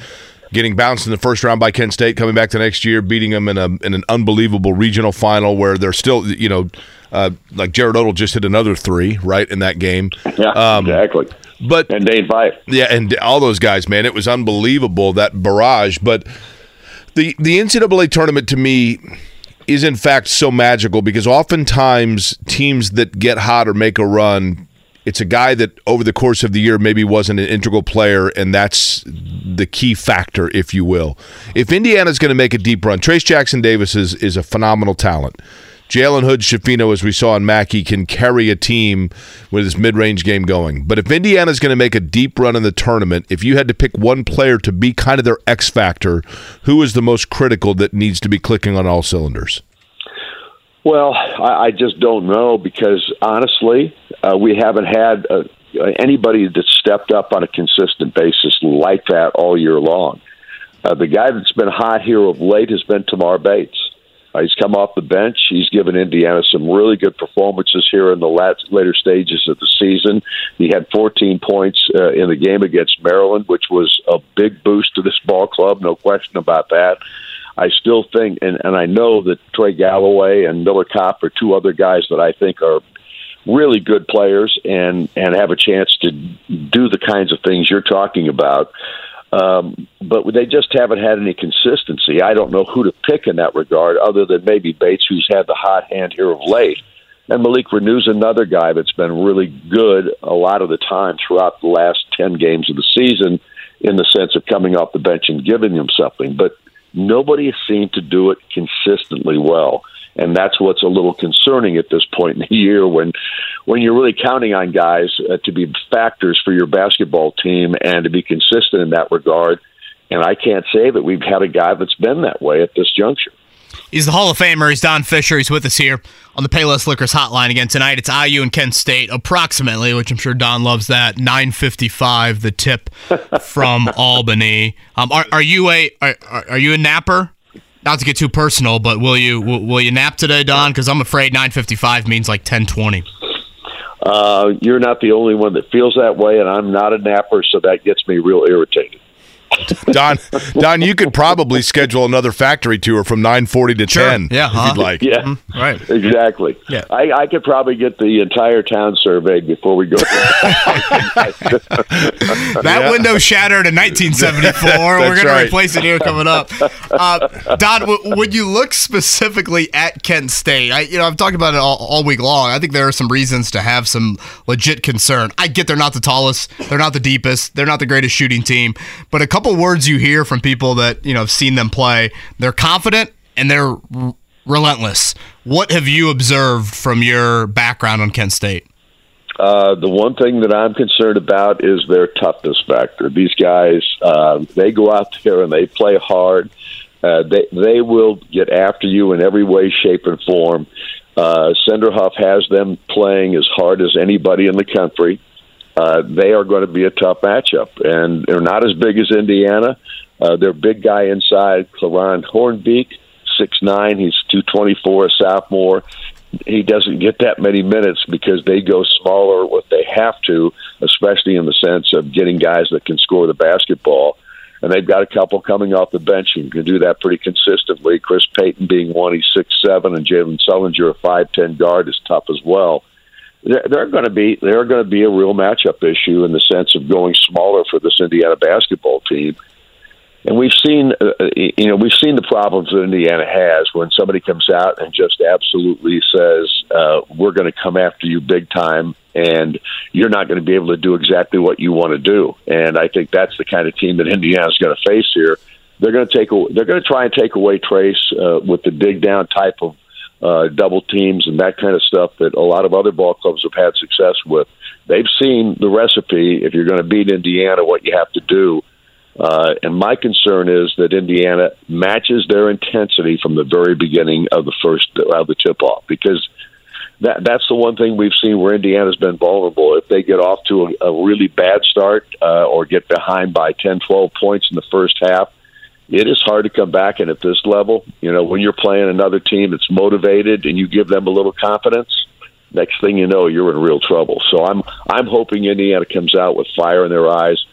getting bounced in the first round by Kent State, coming back the next year, beating them in a in an unbelievable regional final where they're still, you know, uh, like Jarrad Odle just hit another three right in that game. Yeah, Um, exactly. But And Dane Fife. yeah, and all those guys, man, it was unbelievable that barrage. But the the NCAA tournament to me is in fact so magical because oftentimes teams that get hot or make a run, it's a guy that over the course of the year maybe wasn't an integral player, and that's the key factor, if you will. If Indiana's going to make a deep run, Trayce Jackson Davis is is a phenomenal talent. Jalen Hood Schifino, as we saw in Mackey, can carry a team with his mid range game going. But if Indiana's going to make a deep run in the tournament, if you had to pick one player to be kind of their X factor, who is the most critical that needs to be clicking on all cylinders? Well, I, I just don't know because honestly, uh, we haven't had uh, anybody that stepped up on a consistent basis like that all year long. Uh, the guy that's been hot here of late has been Tamar Bates. Uh, he's come off the bench. He's given Indiana some really good performances here in the lat- later stages of the season. He had 14 points uh, in the game against Maryland, which was a big boost to this ball club, no question about that. I still think, and, and I know that Trey Galloway and Miller Kopp are two other guys that I think are really good players and and have a chance to do the kinds of things you're talking about. Um, but they just haven't had any consistency. I don't know who to pick in that regard, other than maybe Bates, who's had the hot hand here of late. And Malik Reneau's another guy that's been really good a lot of the time throughout the last 10 games of the season in the sense of coming off the bench and giving them something. But nobody has seemed to do it consistently well. And that's what's a little concerning at this point in the year when, when you're really counting on guys uh, to be factors for your basketball team and to be consistent in that regard. And I can't say that we've had a guy that's been that way at this juncture. He's the Hall of Famer. He's Don Fischer. He's with us here on the Payless Liquors Hotline again tonight. It's IU and Kent State, approximately, which I'm sure Don loves that. 9:55, the tip from Albany. Um, are, are you a are, are you a napper? Not to get too personal, but will you will, will you nap today, Don? Because I'm afraid 9:55 means like 10:20. Uh, you're not the only one that feels that way, and I'm not a napper, so that gets me real irritated. Don, Don, you could probably schedule another factory tour from 9:40 to Sure. 10 Yeah, if huh? you'd like. Yeah, Right. exactly. Yeah. I, I could probably get the entire town surveyed before we go. That Yeah. window shattered in 1974. We're That's going to replace it here coming up. Uh, Don, w- would you look specifically at Kent State? I, you know, I've talked about it all, all week long. I think there are some reasons to have some legit concern. I get they're not the tallest, they're not the deepest, they're not the greatest shooting team, but a couple words you hear from people that you know have seen them play, they're confident and they're r- relentless. What have you observed from your background on Kent State? Uh, the one thing that I'm concerned about is their toughness factor. These guys, uh, they go out there and they play hard. Uh, they they will get after you in every way, shape, and form. Uh, Senderoff has them playing as hard as anybody in the country. Uh, they are going to be a tough matchup, and they're not as big as Indiana. Uh, their big guy inside, Cli'Ron Hornbeak, six nine. He's two twenty four, a sophomore he doesn't get that many minutes because they go smaller what they have to, especially in the sense of getting guys that can score the basketball. And they've got a couple coming off the bench who can do that pretty consistently. Chris Payton being one, he's six seven, and Jalen Sullinger, a five ten guard, is tough as well. They're, going to be they're going to be a real matchup issue in the sense of going smaller for this Indiana basketball team. And we've seen, uh, you know, we've seen the problems that Indiana has when somebody comes out and just absolutely says, uh, "We're going to come after you big time, and you're not going to be able to do exactly what you want to do." And I think that's the kind of team that Indiana's going to face here. They're going to take, they're going to try and take away Trayce uh, with the dig down type of uh, double teams and that kind of stuff that a lot of other ball clubs have had success with. They've seen the recipe. If you're going to beat Indiana, what you have to do. Uh, and my concern is that Indiana matches their intensity from the very beginning of the first of the tip off because that that's the one thing we've seen where Indiana's been vulnerable. If they get off to a, a really bad start uh, or get behind by 10, 12 points in the first half, it is hard to come back. And at this level, you know, when you're playing another team that's motivated and you give them a little confidence, next thing you know, you're in real trouble. So I'm I'm hoping Indiana comes out with fire in their eyes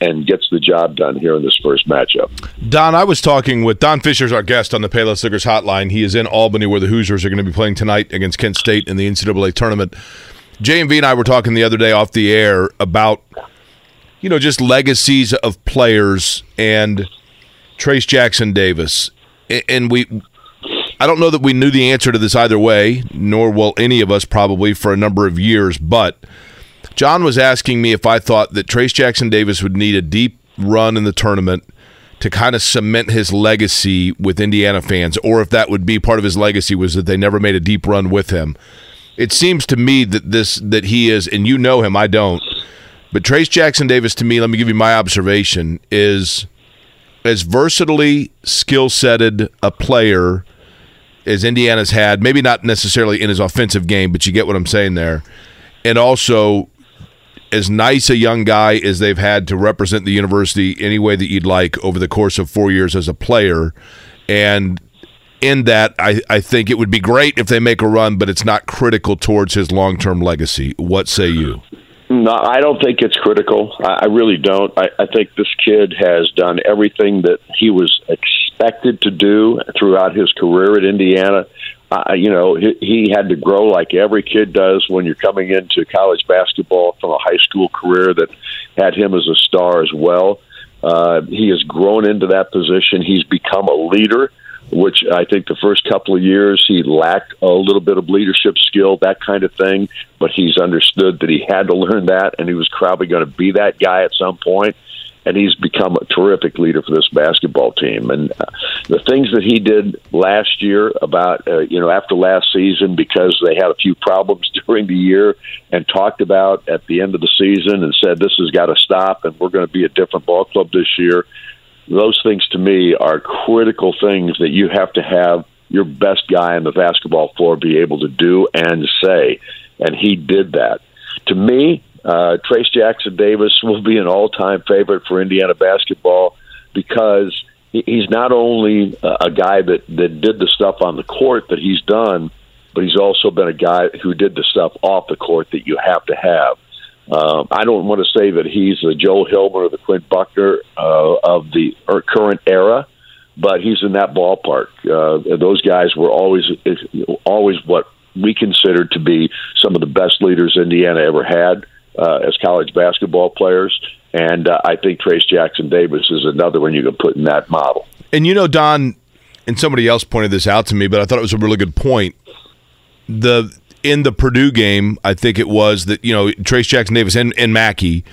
and, gets the job done here in this first matchup. Don, I was talking with Don Fischer's our guest on the Payless Liquors Hotline. He is in Albany, where the Hoosiers are going to be playing tonight against Kent State in the NCAA tournament. JMV and I were talking the other day off the air about, you know, just legacies of players and Trayce Jackson Davis, and we. I don't know that we knew the answer to this either way, nor will any of us probably for a number of years. But John was asking me if I thought that Trayce Jackson Davis would need a deep run in the tournament to kind of cement his legacy with Indiana fans, or if that would be part of his legacy was that they never made a deep run with him. It seems to me that this that he is, and you know him, I don't. But Trayce Jackson Davis, to me, let me give you my observation, is as versatilely skill setted a player as Indiana's had. Maybe not necessarily in his offensive game, but you get what I'm saying there. And also as nice a young guy as they've had to represent the university any way that you'd like over the course of four years as a player. And in that, I, I think it would be great if they make a run, but it's not critical towards his long term legacy. What say you? No, I don't think it's critical. I, I really don't. I, I think this kid has done everything that he was expected to do throughout his career at Indiana. Uh, you know, he, he had to grow like every kid does when you're coming into college basketball from a high school career that had him as a star as well. Uh, he has grown into that position. He's become a leader which I think the first couple of years he lacked a little bit of leadership skill, that kind of thing. But he's understood that he had to learn that, and he was probably going to be that guy at some point. And he's become a terrific leader for this basketball team. And uh, the things that he did last year, about uh, you know after last season, because they had a few problems during the year, and talked about at the end of the season, and said this has got to stop, and we're going to be a different ball club this year those things to me are critical things that you have to have your best guy on the basketball floor be able to do and say. And he did that. To me, uh, Trayce Jackson Davis will be an all time favorite for Indiana basketball because he's not only a guy that, that did the stuff on the court that he's done, but he's also been a guy who did the stuff off the court that you have to have. Um, I don't want to say that he's the Joe Hillman or the Quinn Buckner uh, of the current era, but he's in that ballpark. Uh, those guys were always always what we considered to be some of the best leaders Indiana ever had uh, as college basketball players. And uh, I think Trayce Jackson Davis is another one you can put in that model. And you know, Don, and somebody else pointed this out to me, but I thought it was a really good point. The in the Purdue game, I think it was that you know Trayce Jackson Davis and, and Mackey,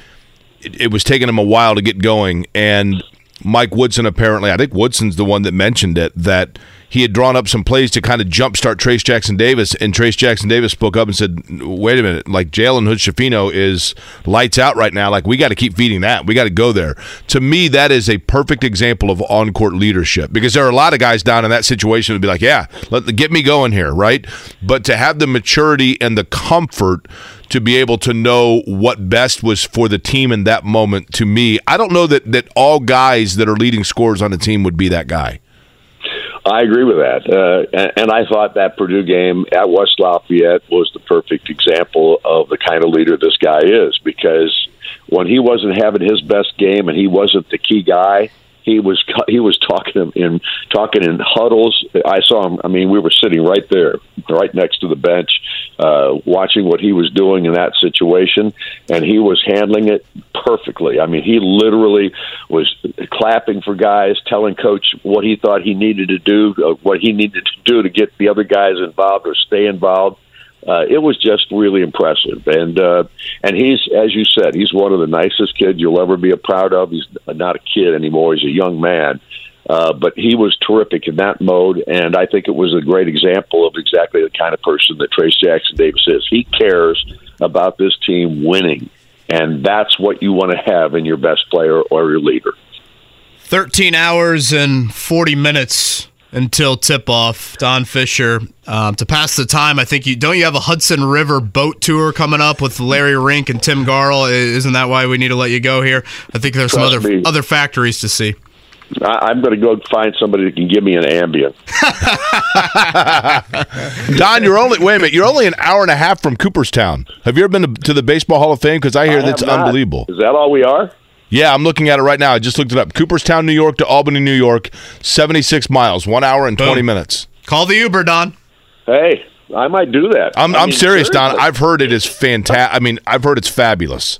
it, it was taking him a while to get going, and Mike Woodson apparently, I think Woodson's the one that mentioned it that he had drawn up some plays to kind of jumpstart Trayce Jackson Davis, and Trayce Jackson Davis spoke up and said, "Wait a minute, like Jalen Hood Schifino is lights out right now. Like we got to keep feeding that. We got to go there." To me, that is a perfect example of on court leadership because there are a lot of guys down in that situation would be like, "Yeah, let get me going here," right? But to have the maturity and the comfort to be able to know what best was for the team in that moment to me i don't know that that all guys that are leading scores on a team would be that guy I agree with that, uh, and, and I thought that Purdue game at West Lafayette was the perfect example of the kind of leader this guy is. Because when he wasn't having his best game and he wasn't the key guy, he was he was talking in talking in huddles. I saw him. I mean, we were sitting right there, right next to the bench, uh, watching what he was doing in that situation, and he was handling it perfectly. I mean, he literally was clapping for guys, telling coach what he thought he needed to do, uh, what he needed to do to get the other guys involved or stay involved uh, it was just really impressive. And uh, and he's, as you said, he's one of the nicest kids you'll ever be proud of. He's not a kid anymore; he's a young man. Uh, but he was terrific in that mode, and I think it was a great example of exactly the kind of person that Trayce Jackson Davis is. He cares about this team winning, and that's what you want to have in your best player or your leader. 13 hours and 40 minutes until tip off. Don Fischer um, to pass the time. I think you don't you have a Hudson River boat tour coming up with Larry Rink and Tim Garl. Isn't that why we need to let you go here? I think there's Trust some other me. other factories to see. I, I'm going to go find somebody that can give me an Ambien. Don, you're only wait a minute. You're only an hour and a half from Cooperstown. Have you ever been to, to the Baseball Hall of Fame? Because I hear I that's not. unbelievable. Is that all we are? Yeah, I'm looking at it right now. I just looked it up. Cooperstown, New York to Albany, New York, 76 miles, one hour and 20 Boom. minutes. Call the Uber, Don. Hey, I might do that. I'm, I I'm mean, serious, Don. I've heard it is fantastic. I mean, I've heard it's fabulous.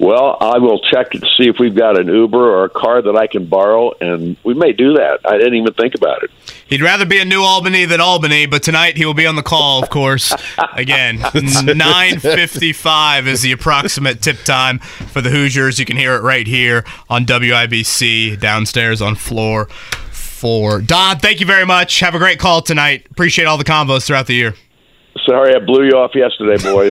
Well, I will check to see if we've got an Uber or a car that I can borrow, and we may do that. I didn't even think about it. He'd rather be in New Albany than Albany, but tonight he will be on the call, of course. Again, 9.55 is the approximate tip time for the Hoosiers. You can hear it right here on WIBC downstairs on floor four. Don, thank you very much. Have a great call tonight. Appreciate all the combos throughout the year. Sorry, I blew you off yesterday, boys.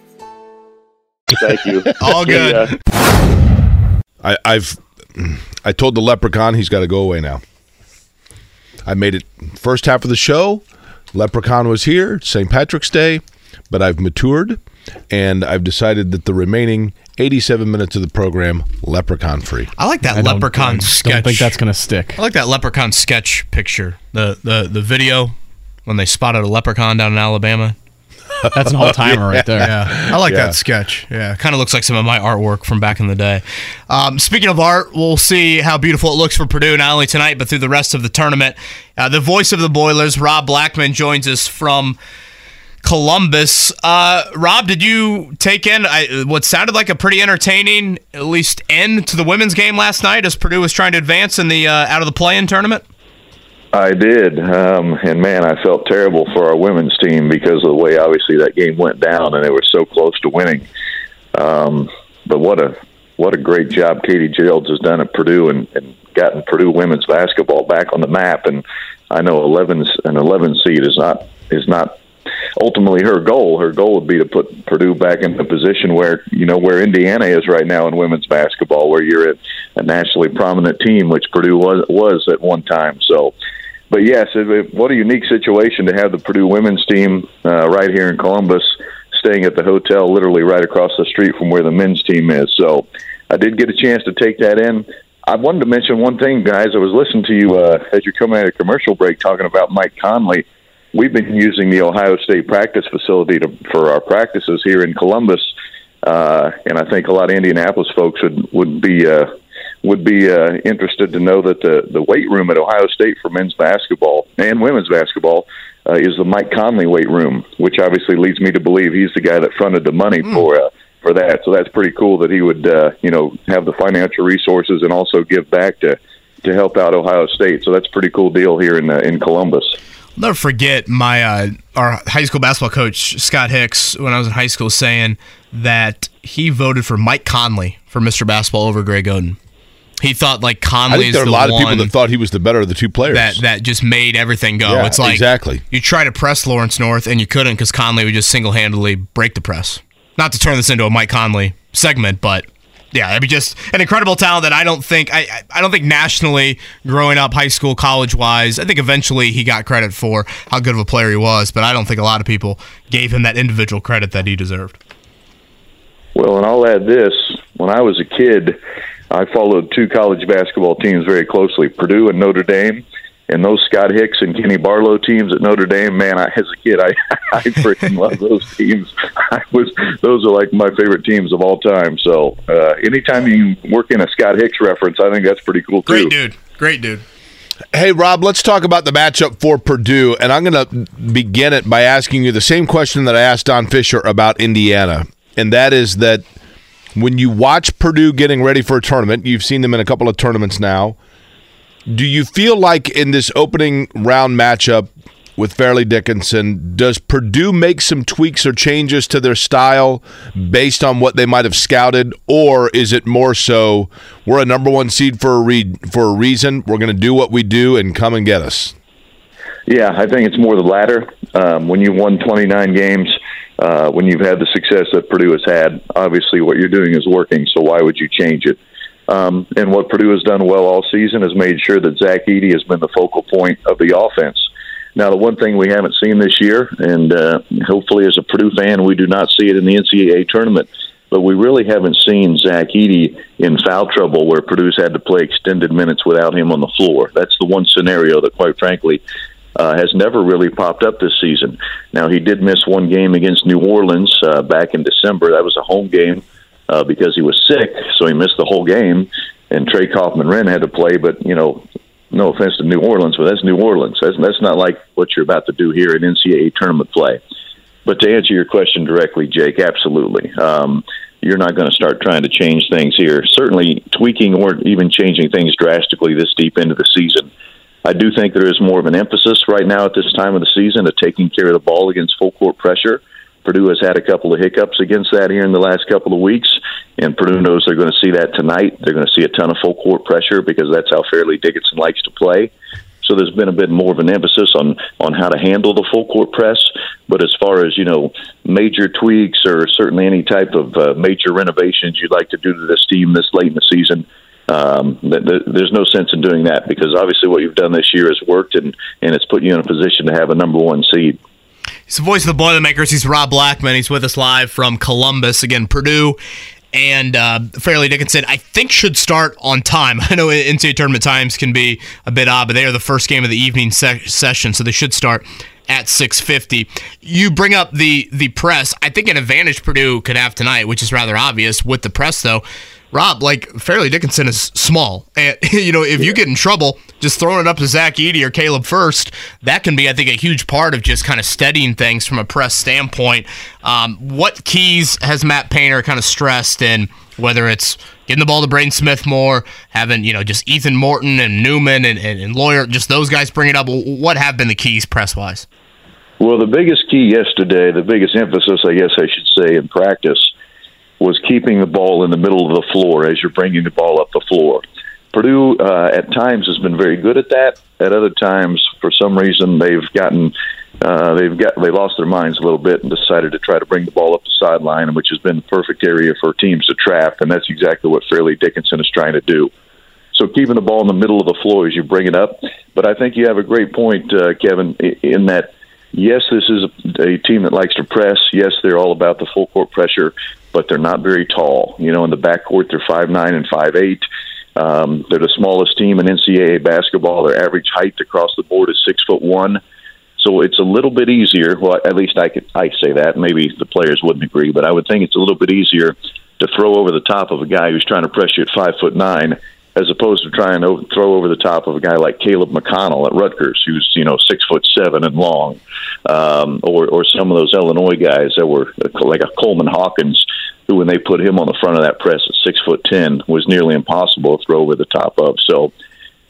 Thank you. All uh, good. See ya. I, I've mm, I told the leprechaun he's got to go away now. I made it first half of the show. Leprechaun was here, St. Patrick's Day, but I've matured and I've decided that the remaining 87 minutes of the program leprechaun free. I like that I don't- leprechaun I sketch. Don't think that's gonna stick. I like that leprechaun sketch picture. The the the video when they spotted a leprechaun down in Alabama. That's an all timer right there. Yeah, I like Yeah. that sketch. Yeah, kind of looks like some of my artwork from back in the day. Um, speaking of art, we'll see how beautiful it looks for Purdue not only tonight but through the rest of the tournament. Uh, the voice of the Boilers, Rob Blackman, joins us from Columbus. Uh, Rob, did you take in I, what sounded like a pretty entertaining, at least end to the women's game last night as Purdue was trying to advance in the uh, out of the play-in tournament? I did, um, and man, I felt terrible for our women's team because of the way obviously that game went down, and they were so close to winning. Um, but what a what a great job Katie Gearlds has done at Purdue and, and gotten Purdue women's basketball back on the map. And I know 11 an 11 seed is not is not ultimately her goal. Her goal would be to put Purdue back in the position where you know where Indiana is right now in women's basketball, where you're a, a nationally prominent team, which Purdue was was at one time. So, but yes, it, it, what a unique situation to have the Purdue women's team uh, right here in Columbus, staying at the hotel literally right across the street from where the men's team is. So, I did get a chance to take that in. I wanted to mention one thing, guys. I was listening to you uh, as you're coming out of commercial break talking about Mike Conley we've been using the Ohio State practice facility to, for our practices here in Columbus, uh, and I think a lot of Indianapolis folks would would be uh, would be uh, interested to know that the the weight room at Ohio State for men's basketball and women's basketball uh, is the Mike Conley weight room, which obviously leads me to believe he's the guy that fronted the money for. Uh, for that, so that's pretty cool that he would, uh, you know, have the financial resources and also give back to to help out Ohio State. So that's a pretty cool deal here in uh, in Columbus. I'll never forget my uh, our high school basketball coach Scott Hicks when I was in high school saying that he voted for Mike Conley for Mr. Basketball over Greg Oden. He thought like Conley. I think there are a lot of people that thought he was the better of the two players. that that just made everything go. Yeah, it's like exactly. you try to press Lawrence North and you couldn't because Conley would just single handedly break the press. Not to turn this into a Mike Conley segment, but yeah, I mean, just an incredible talent that I don't think I I- I don't think nationally growing up, high school, college wise. I think eventually he got credit for how good of a player he was, but I don't think a lot of people gave him that individual credit that he deserved. Well, and I'll add this: when I was a kid, I followed two college basketball teams very closely, Purdue and Notre Dame. And those Scott Hicks and Kenny Barlow teams at Notre Dame, man, I, as a kid, I I freaking love those teams. I was those are like my favorite teams of all time. So, uh, anytime you work in a Scott Hicks reference, I think that's pretty cool too. Great dude, great dude. Hey, Rob, let's talk about the matchup for Purdue. And I'm going to begin it by asking you the same question that I asked Don Fischer about Indiana. And that is that when you watch Purdue getting ready for a tournament, you've seen them in a couple of tournaments now. Do you feel like in this opening round matchup, with Fairleigh Dickinson. Does Purdue make some tweaks or changes to their style based on what they might have scouted, or is it more so we're a number one seed for a re- for a reason? We're going to do what we do and come and get us. Yeah, I think it's more the latter. Um, when you've won 29 games, uh, when you've had the success that Purdue has had, obviously what you're doing is working. So why would you change it? Um, and what Purdue has done well all season is made sure that Zach Edey has been the focal point of the offense. Now, the one thing we haven't seen this year, and uh, hopefully as a Purdue fan, we do not see it in the NCAA tournament, but we really haven't seen Zach Edey in foul trouble where Purdue's had to play extended minutes without him on the floor. That's the one scenario that, quite frankly, uh, has never really popped up this season. Now, he did miss one game against New Orleans uh, back in December. That was a home game uh, because he was sick, so he missed the whole game. And Trey Kaufman-Renn had to play, but you know, no offense to New Orleans, but that's New Orleans. That's that's not like what you're about to do here in NCAA tournament play. But to answer your question directly, Jake, absolutely. Um, you're not going to start trying to change things here. Certainly, tweaking or even changing things drastically this deep into the season. I do think there is more of an emphasis right now at this time of the season of taking care of the ball against full court pressure. Purdue has had a couple of hiccups against that here in the last couple of weeks, and Purdue knows they're going to see that tonight. They're going to see a ton of full court pressure because that's how Fairleigh Dickinson likes to play. So there's been a bit more of an emphasis on on how to handle the full court press. But as far as you know, major tweaks or certainly any type of uh, major renovations you'd like to do to this team this late in the season, um, th- th- there's no sense in doing that because obviously what you've done this year has worked and and it's put you in a position to have a number one seed. He's the voice of the Boilermakers. He's Rob Blackman. He's with us live from Columbus. Again, Purdue and uh, Fairleigh Dickinson, I think, should start on time. I know NCAA tournament times can be a bit odd, but they are the first game of the evening se- session, so they should start at 6:50. You bring up the the press. I think an advantage Purdue could have tonight, which is rather obvious with the press, though. Rob, like Fairleigh Dickinson is small, and you know if yeah. you get in trouble, just throwing it up to Zach Edey or Caleb Furst, that can be, I think, a huge part of just kind of steadying things from a press standpoint. Um, what keys has Matt Painter kind of stressed in whether it's getting the ball to Braden Smith more, having you know just Ethan Morton and Newman and, and, and Loyer, just those guys bring it up. What have been the keys press wise? Well, the biggest key yesterday, the biggest emphasis, I guess I should say, in practice was keeping the ball in the middle of the floor as you're bringing the ball up the floor. Purdue uh, at times has been very good at that. At other times, for some reason, they've gotten uh, they've got they lost their minds a little bit and decided to try to bring the ball up the sideline, which has been the perfect area for teams to trap, and that's exactly what Fairleigh Dickinson is trying to do. So keeping the ball in the middle of the floor as you bring it up. But I think you have a great point, uh, Kevin, in that yes, this is a a team that likes to press. Yes, they're all about the full court pressure, but they're not very tall. You know, in the backcourt, they're five nine and five eight. Um, they're the smallest team in NCAA basketball. Their average height across the board is six foot one. So it's a little bit easier. Well, at least I could I say that. Maybe the players wouldn't agree, but I would think it's a little bit easier to throw over the top of a guy who's trying to press you at five foot nine as opposed to trying to throw over the top of a guy like Caleb McConnell at Rutgers, who's you know six foot seven and long, um, or or some of those Illinois guys that were like a Coleman Hawkins, who when they put him on the front of that press at six foot ten was nearly impossible to throw over the top of. So.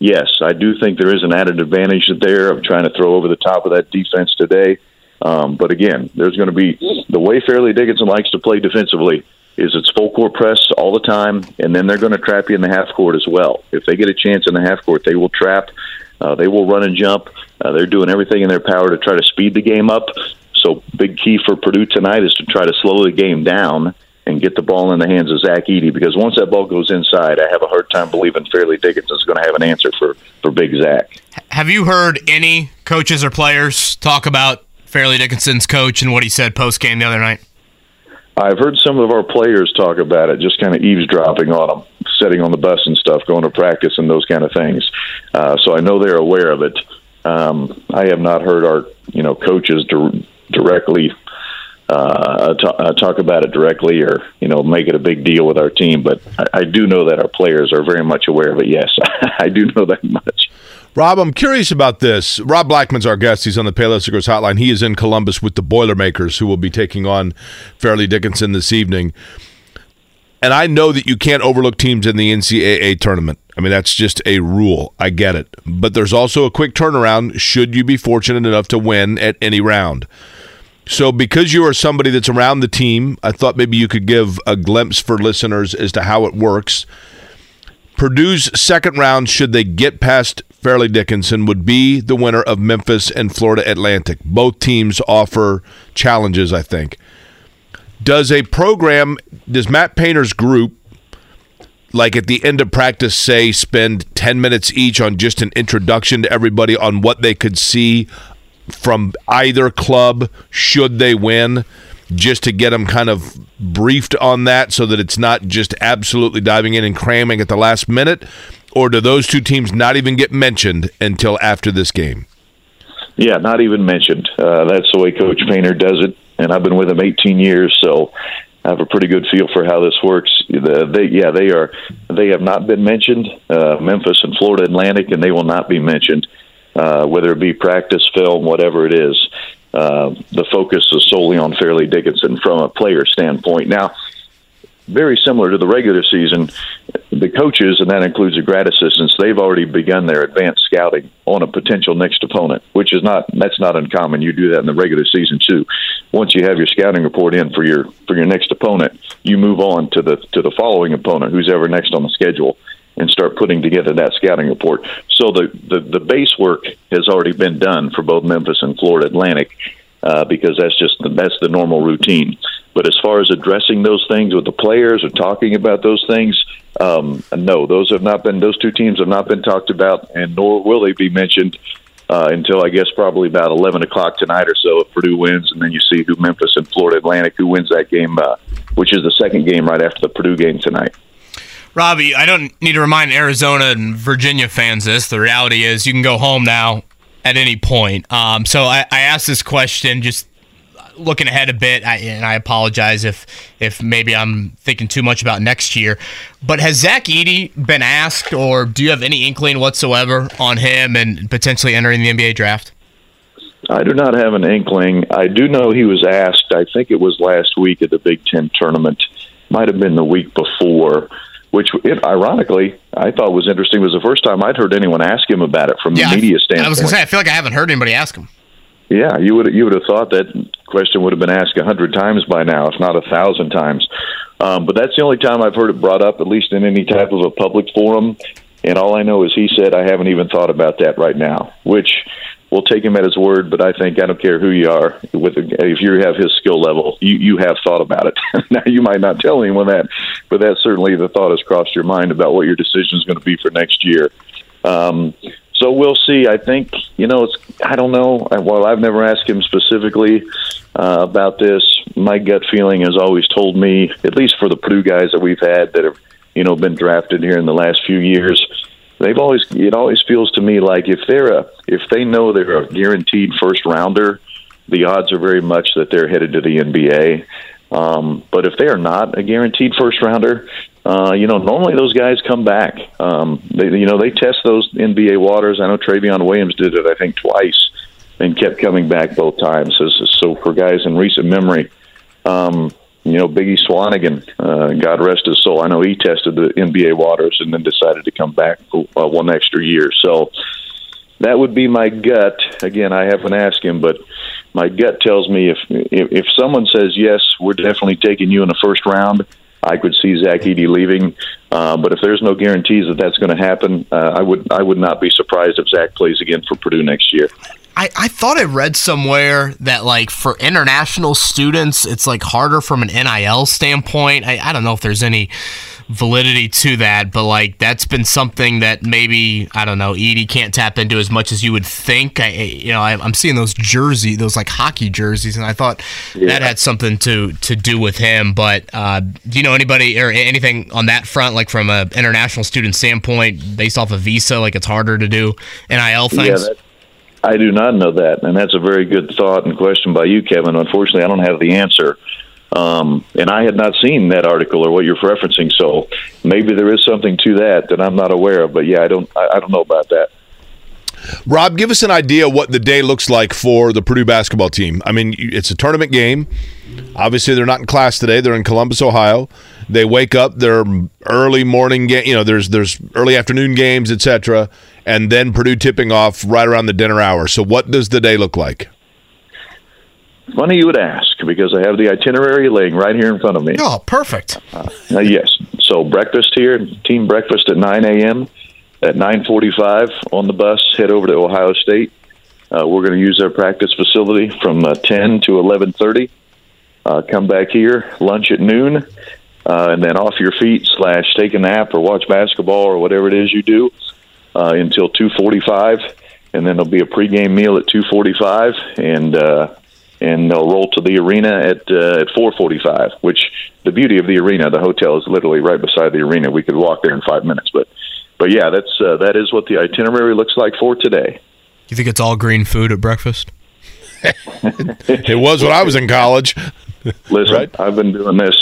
Yes, I do think there is an added advantage there of trying to throw over the top of that defense today. Um, but again, there's going to be the way Fairleigh Dickinson likes to play defensively is it's full court press all the time, and then they're going to trap you in the half court as well. If they get a chance in the half court, they will trap. Uh, they will run and jump. Uh, they're doing everything in their power to try to speed the game up. So, big key for Purdue tonight is to try to slow the game down and get the ball in the hands of Zach Edey because once that ball goes inside, I have a hard time believing Fairleigh Dickinson is going to have an answer for, for Big Zach. Have you heard any coaches or players talk about Fairleigh Dickinson's coach and what he said post game the other night? I've heard some of our players talk about it, just kind of eavesdropping on them, sitting on the bus and stuff, going to practice and those kind of things. Uh, so I know they're aware of it. Um, I have not heard our you know coaches di- directly uh, t- uh, talk about it directly or you know make it a big deal with our team, but I, I do know that our players are very much aware of it. Yes, I do know that much. Rob, I'm curious about this. Rob Blackman's our guest. He's on the Payless Liquors Hotline. He is in Columbus with the Boilermakers, who will be taking on Fairleigh Dickinson this evening. And I know that you can't overlook teams in the NCAA tournament. I mean, that's just a rule. I get it. But there's also a quick turnaround should you be fortunate enough to win at any round. So, because you are somebody that's around the team, I thought maybe you could give a glimpse for listeners as to how it works. Purdue's second round, should they get past Fairleigh Dickinson, would be the winner of Memphis and Florida Atlantic. Both teams offer challenges, I think. Does a program, does Matt Painter's group, like at the end of practice, say spend 10 minutes each on just an introduction to everybody on what they could see from either club should they win? Just to get them kind of briefed on that so that it's not just absolutely diving in and cramming at the last minute? Or do those two teams not even get mentioned until after this game? Yeah, not even mentioned. Uh, that's the way Coach Painter does it, and I've been with him 18 years, so I have a pretty good feel for how this works. The, they, yeah, they are. They have not been mentioned. Uh, Memphis and Florida Atlantic, and they will not be mentioned, uh, whether it be practice, film, whatever it is uh, the focus is solely on Fairleigh Dickinson from a player standpoint. Now, very similar to the regular season, the coaches, and that includes the grad assistants, they've already begun their advanced scouting on a potential next opponent, which is not that's not uncommon. You do that in the regular season too. Once you have your scouting report in for your for your next opponent, you move on to the to the following opponent, who's ever next on the schedule and start putting together that scouting report. So the, the, the base work has already been done for both Memphis and Florida Atlantic uh, because that's just the, that's the normal routine. But as far as addressing those things with the players or talking about those things, um, no, those have not been those two teams have not been talked about, and nor will they be mentioned uh, until I guess probably about eleven o'clock tonight or so if Purdue wins, and then you see who Memphis and Florida Atlantic who wins that game, uh, which is the second game right after the Purdue game tonight. Robbie, I don't need to remind Arizona and Virginia fans this. The reality is you can go home now at any point. Um, so I, I asked this question just looking ahead a bit, I, and I apologize if if maybe I'm thinking too much about next year. But has Zach Edey been asked, or do you have any inkling whatsoever on him and potentially entering the NBA draft? I do not have an inkling. I do know he was asked. I think it was last week at the Big Ten tournament. Might have been the week before which it, ironically I thought was interesting. It was the first time I'd heard anyone ask him about it from yeah, the media standpoint. I was going to say I feel like I haven't heard anybody ask him. Yeah, you would you would have thought that question would have been asked a hundred times by now, if not a thousand times. Um, but that's the only time I've heard it brought up, at least in any type of a public forum. And all I know is he said, "I haven't even thought about that right now," which we'll take him at his word. But I think I don't care who you are, with if you have his skill level, you you have thought about it. now you might not tell anyone that, but that certainly the thought has crossed your mind about what your decision is going to be for next year. Um, so we'll see. I think you know it's. I don't know. Well, I've never asked him specifically uh, about this. My gut feeling has always told me, at least for the Purdue guys that we've had that have you know been drafted here in the last few years they've always it always feels to me like if they're a if they know they're a guaranteed first rounder, the odds are very much that they're headed to the NBA. Um, but if they are not a guaranteed first rounder, uh, you know, normally those guys come back. Um, they, you know, they test those NBA waters. I know Trevion Williams did it, I think, twice, and kept coming back both times. So, so for guys in recent memory, um, you know, Biggie Swanigan, uh, God rest his soul. I know he tested the NBA waters and then decided to come back for uh, one extra year. So that would be my gut. Again, I haven't asked him, but my gut tells me if if, if someone says yes, we're definitely taking you in the first round. I could see Zach Edey leaving, uh, but if there's no guarantees that that's going to happen, uh, I would I would not be surprised if Zach plays again for Purdue next year. I, I thought I read somewhere that like for international students, it's like harder from an NIL standpoint. I, I don't know if there's any validity to that, but like that's been something that maybe I don't know Edey can't tap into as much as you would think. I you know I, am seeing those jersey, those like hockey jerseys, and I thought yeah. that had something to to do with him. But uh, do you know anybody or anything on that front, like from an international student standpoint, based off a visa, like it's harder to do NIL things? Yeah, I do not know that, and that's a very good thought and question by you, Kevin. Unfortunately, I don't have the answer. Um, and I had not seen that article or what you're referencing, so maybe there is something to that that I'm not aware of. But yeah, I don't, I, I don't know about that. Rob, give us an idea what the day looks like for the Purdue basketball team. I mean, it's a tournament game. Obviously, they're not in class today. They're in Columbus, Ohio. They wake up. They're early morning game. You know, there's there's early afternoon games, etc. And then Purdue tipping off right around the dinner hour. So, what does the day look like? Funny you would ask because I have the itinerary laying right here in front of me. Oh, perfect. Uh, yes. So breakfast here, team breakfast at 9 a.m. At 9:45 on the bus, head over to Ohio State. Uh, we're going to use their practice facility from uh, 10 to 11:30. Uh, come back here, lunch at noon, uh, and then off your feet slash take a nap or watch basketball or whatever it is you do uh, until 2:45, and then there'll be a pregame meal at 2:45, and uh, and they'll roll to the arena at uh, at 4:45. Which the beauty of the arena, the hotel is literally right beside the arena. We could walk there in five minutes, but but yeah, that's uh, that is what the itinerary looks like for today. You think it's all green food at breakfast? it was when I was in college. Listen, right? I've been doing this.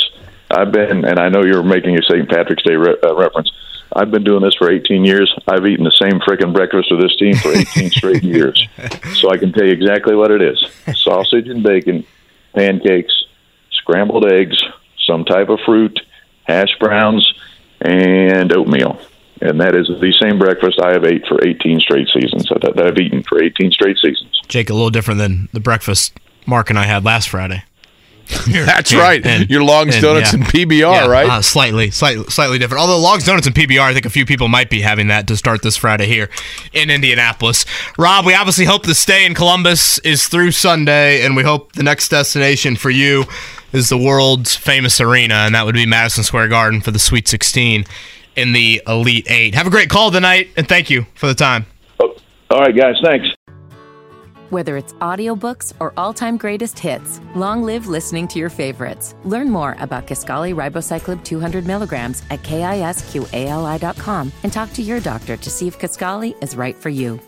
I've been, and I know you're making a St. Patrick's Day re- uh, reference. I've been doing this for 18 years. I've eaten the same freaking breakfast with this team for 18 straight years. So I can tell you exactly what it is sausage and bacon, pancakes, scrambled eggs, some type of fruit, hash browns, and oatmeal. And that is the same breakfast I have ate for 18 straight seasons, that, that I've eaten for 18 straight seasons. Jake, a little different than the breakfast Mark and I had last Friday. That's right. And, Your Longs and, Donuts yeah. and PBR, yeah, right? Uh, slightly, slightly, slightly different. Although Longs Donuts and PBR, I think a few people might be having that to start this Friday here in Indianapolis. Rob, we obviously hope the stay in Columbus is through Sunday, and we hope the next destination for you is the world's famous arena, and that would be Madison Square Garden for the Sweet 16 in the Elite Eight. Have a great call tonight, and thank you for the time. Oh, all right, guys. Thanks. Whether it's audiobooks or all-time greatest hits, long live listening to your favorites. Learn more about Kisqali Ribociclib 200 milligrams at kisqali.com and talk to your doctor to see if Kisqali is right for you.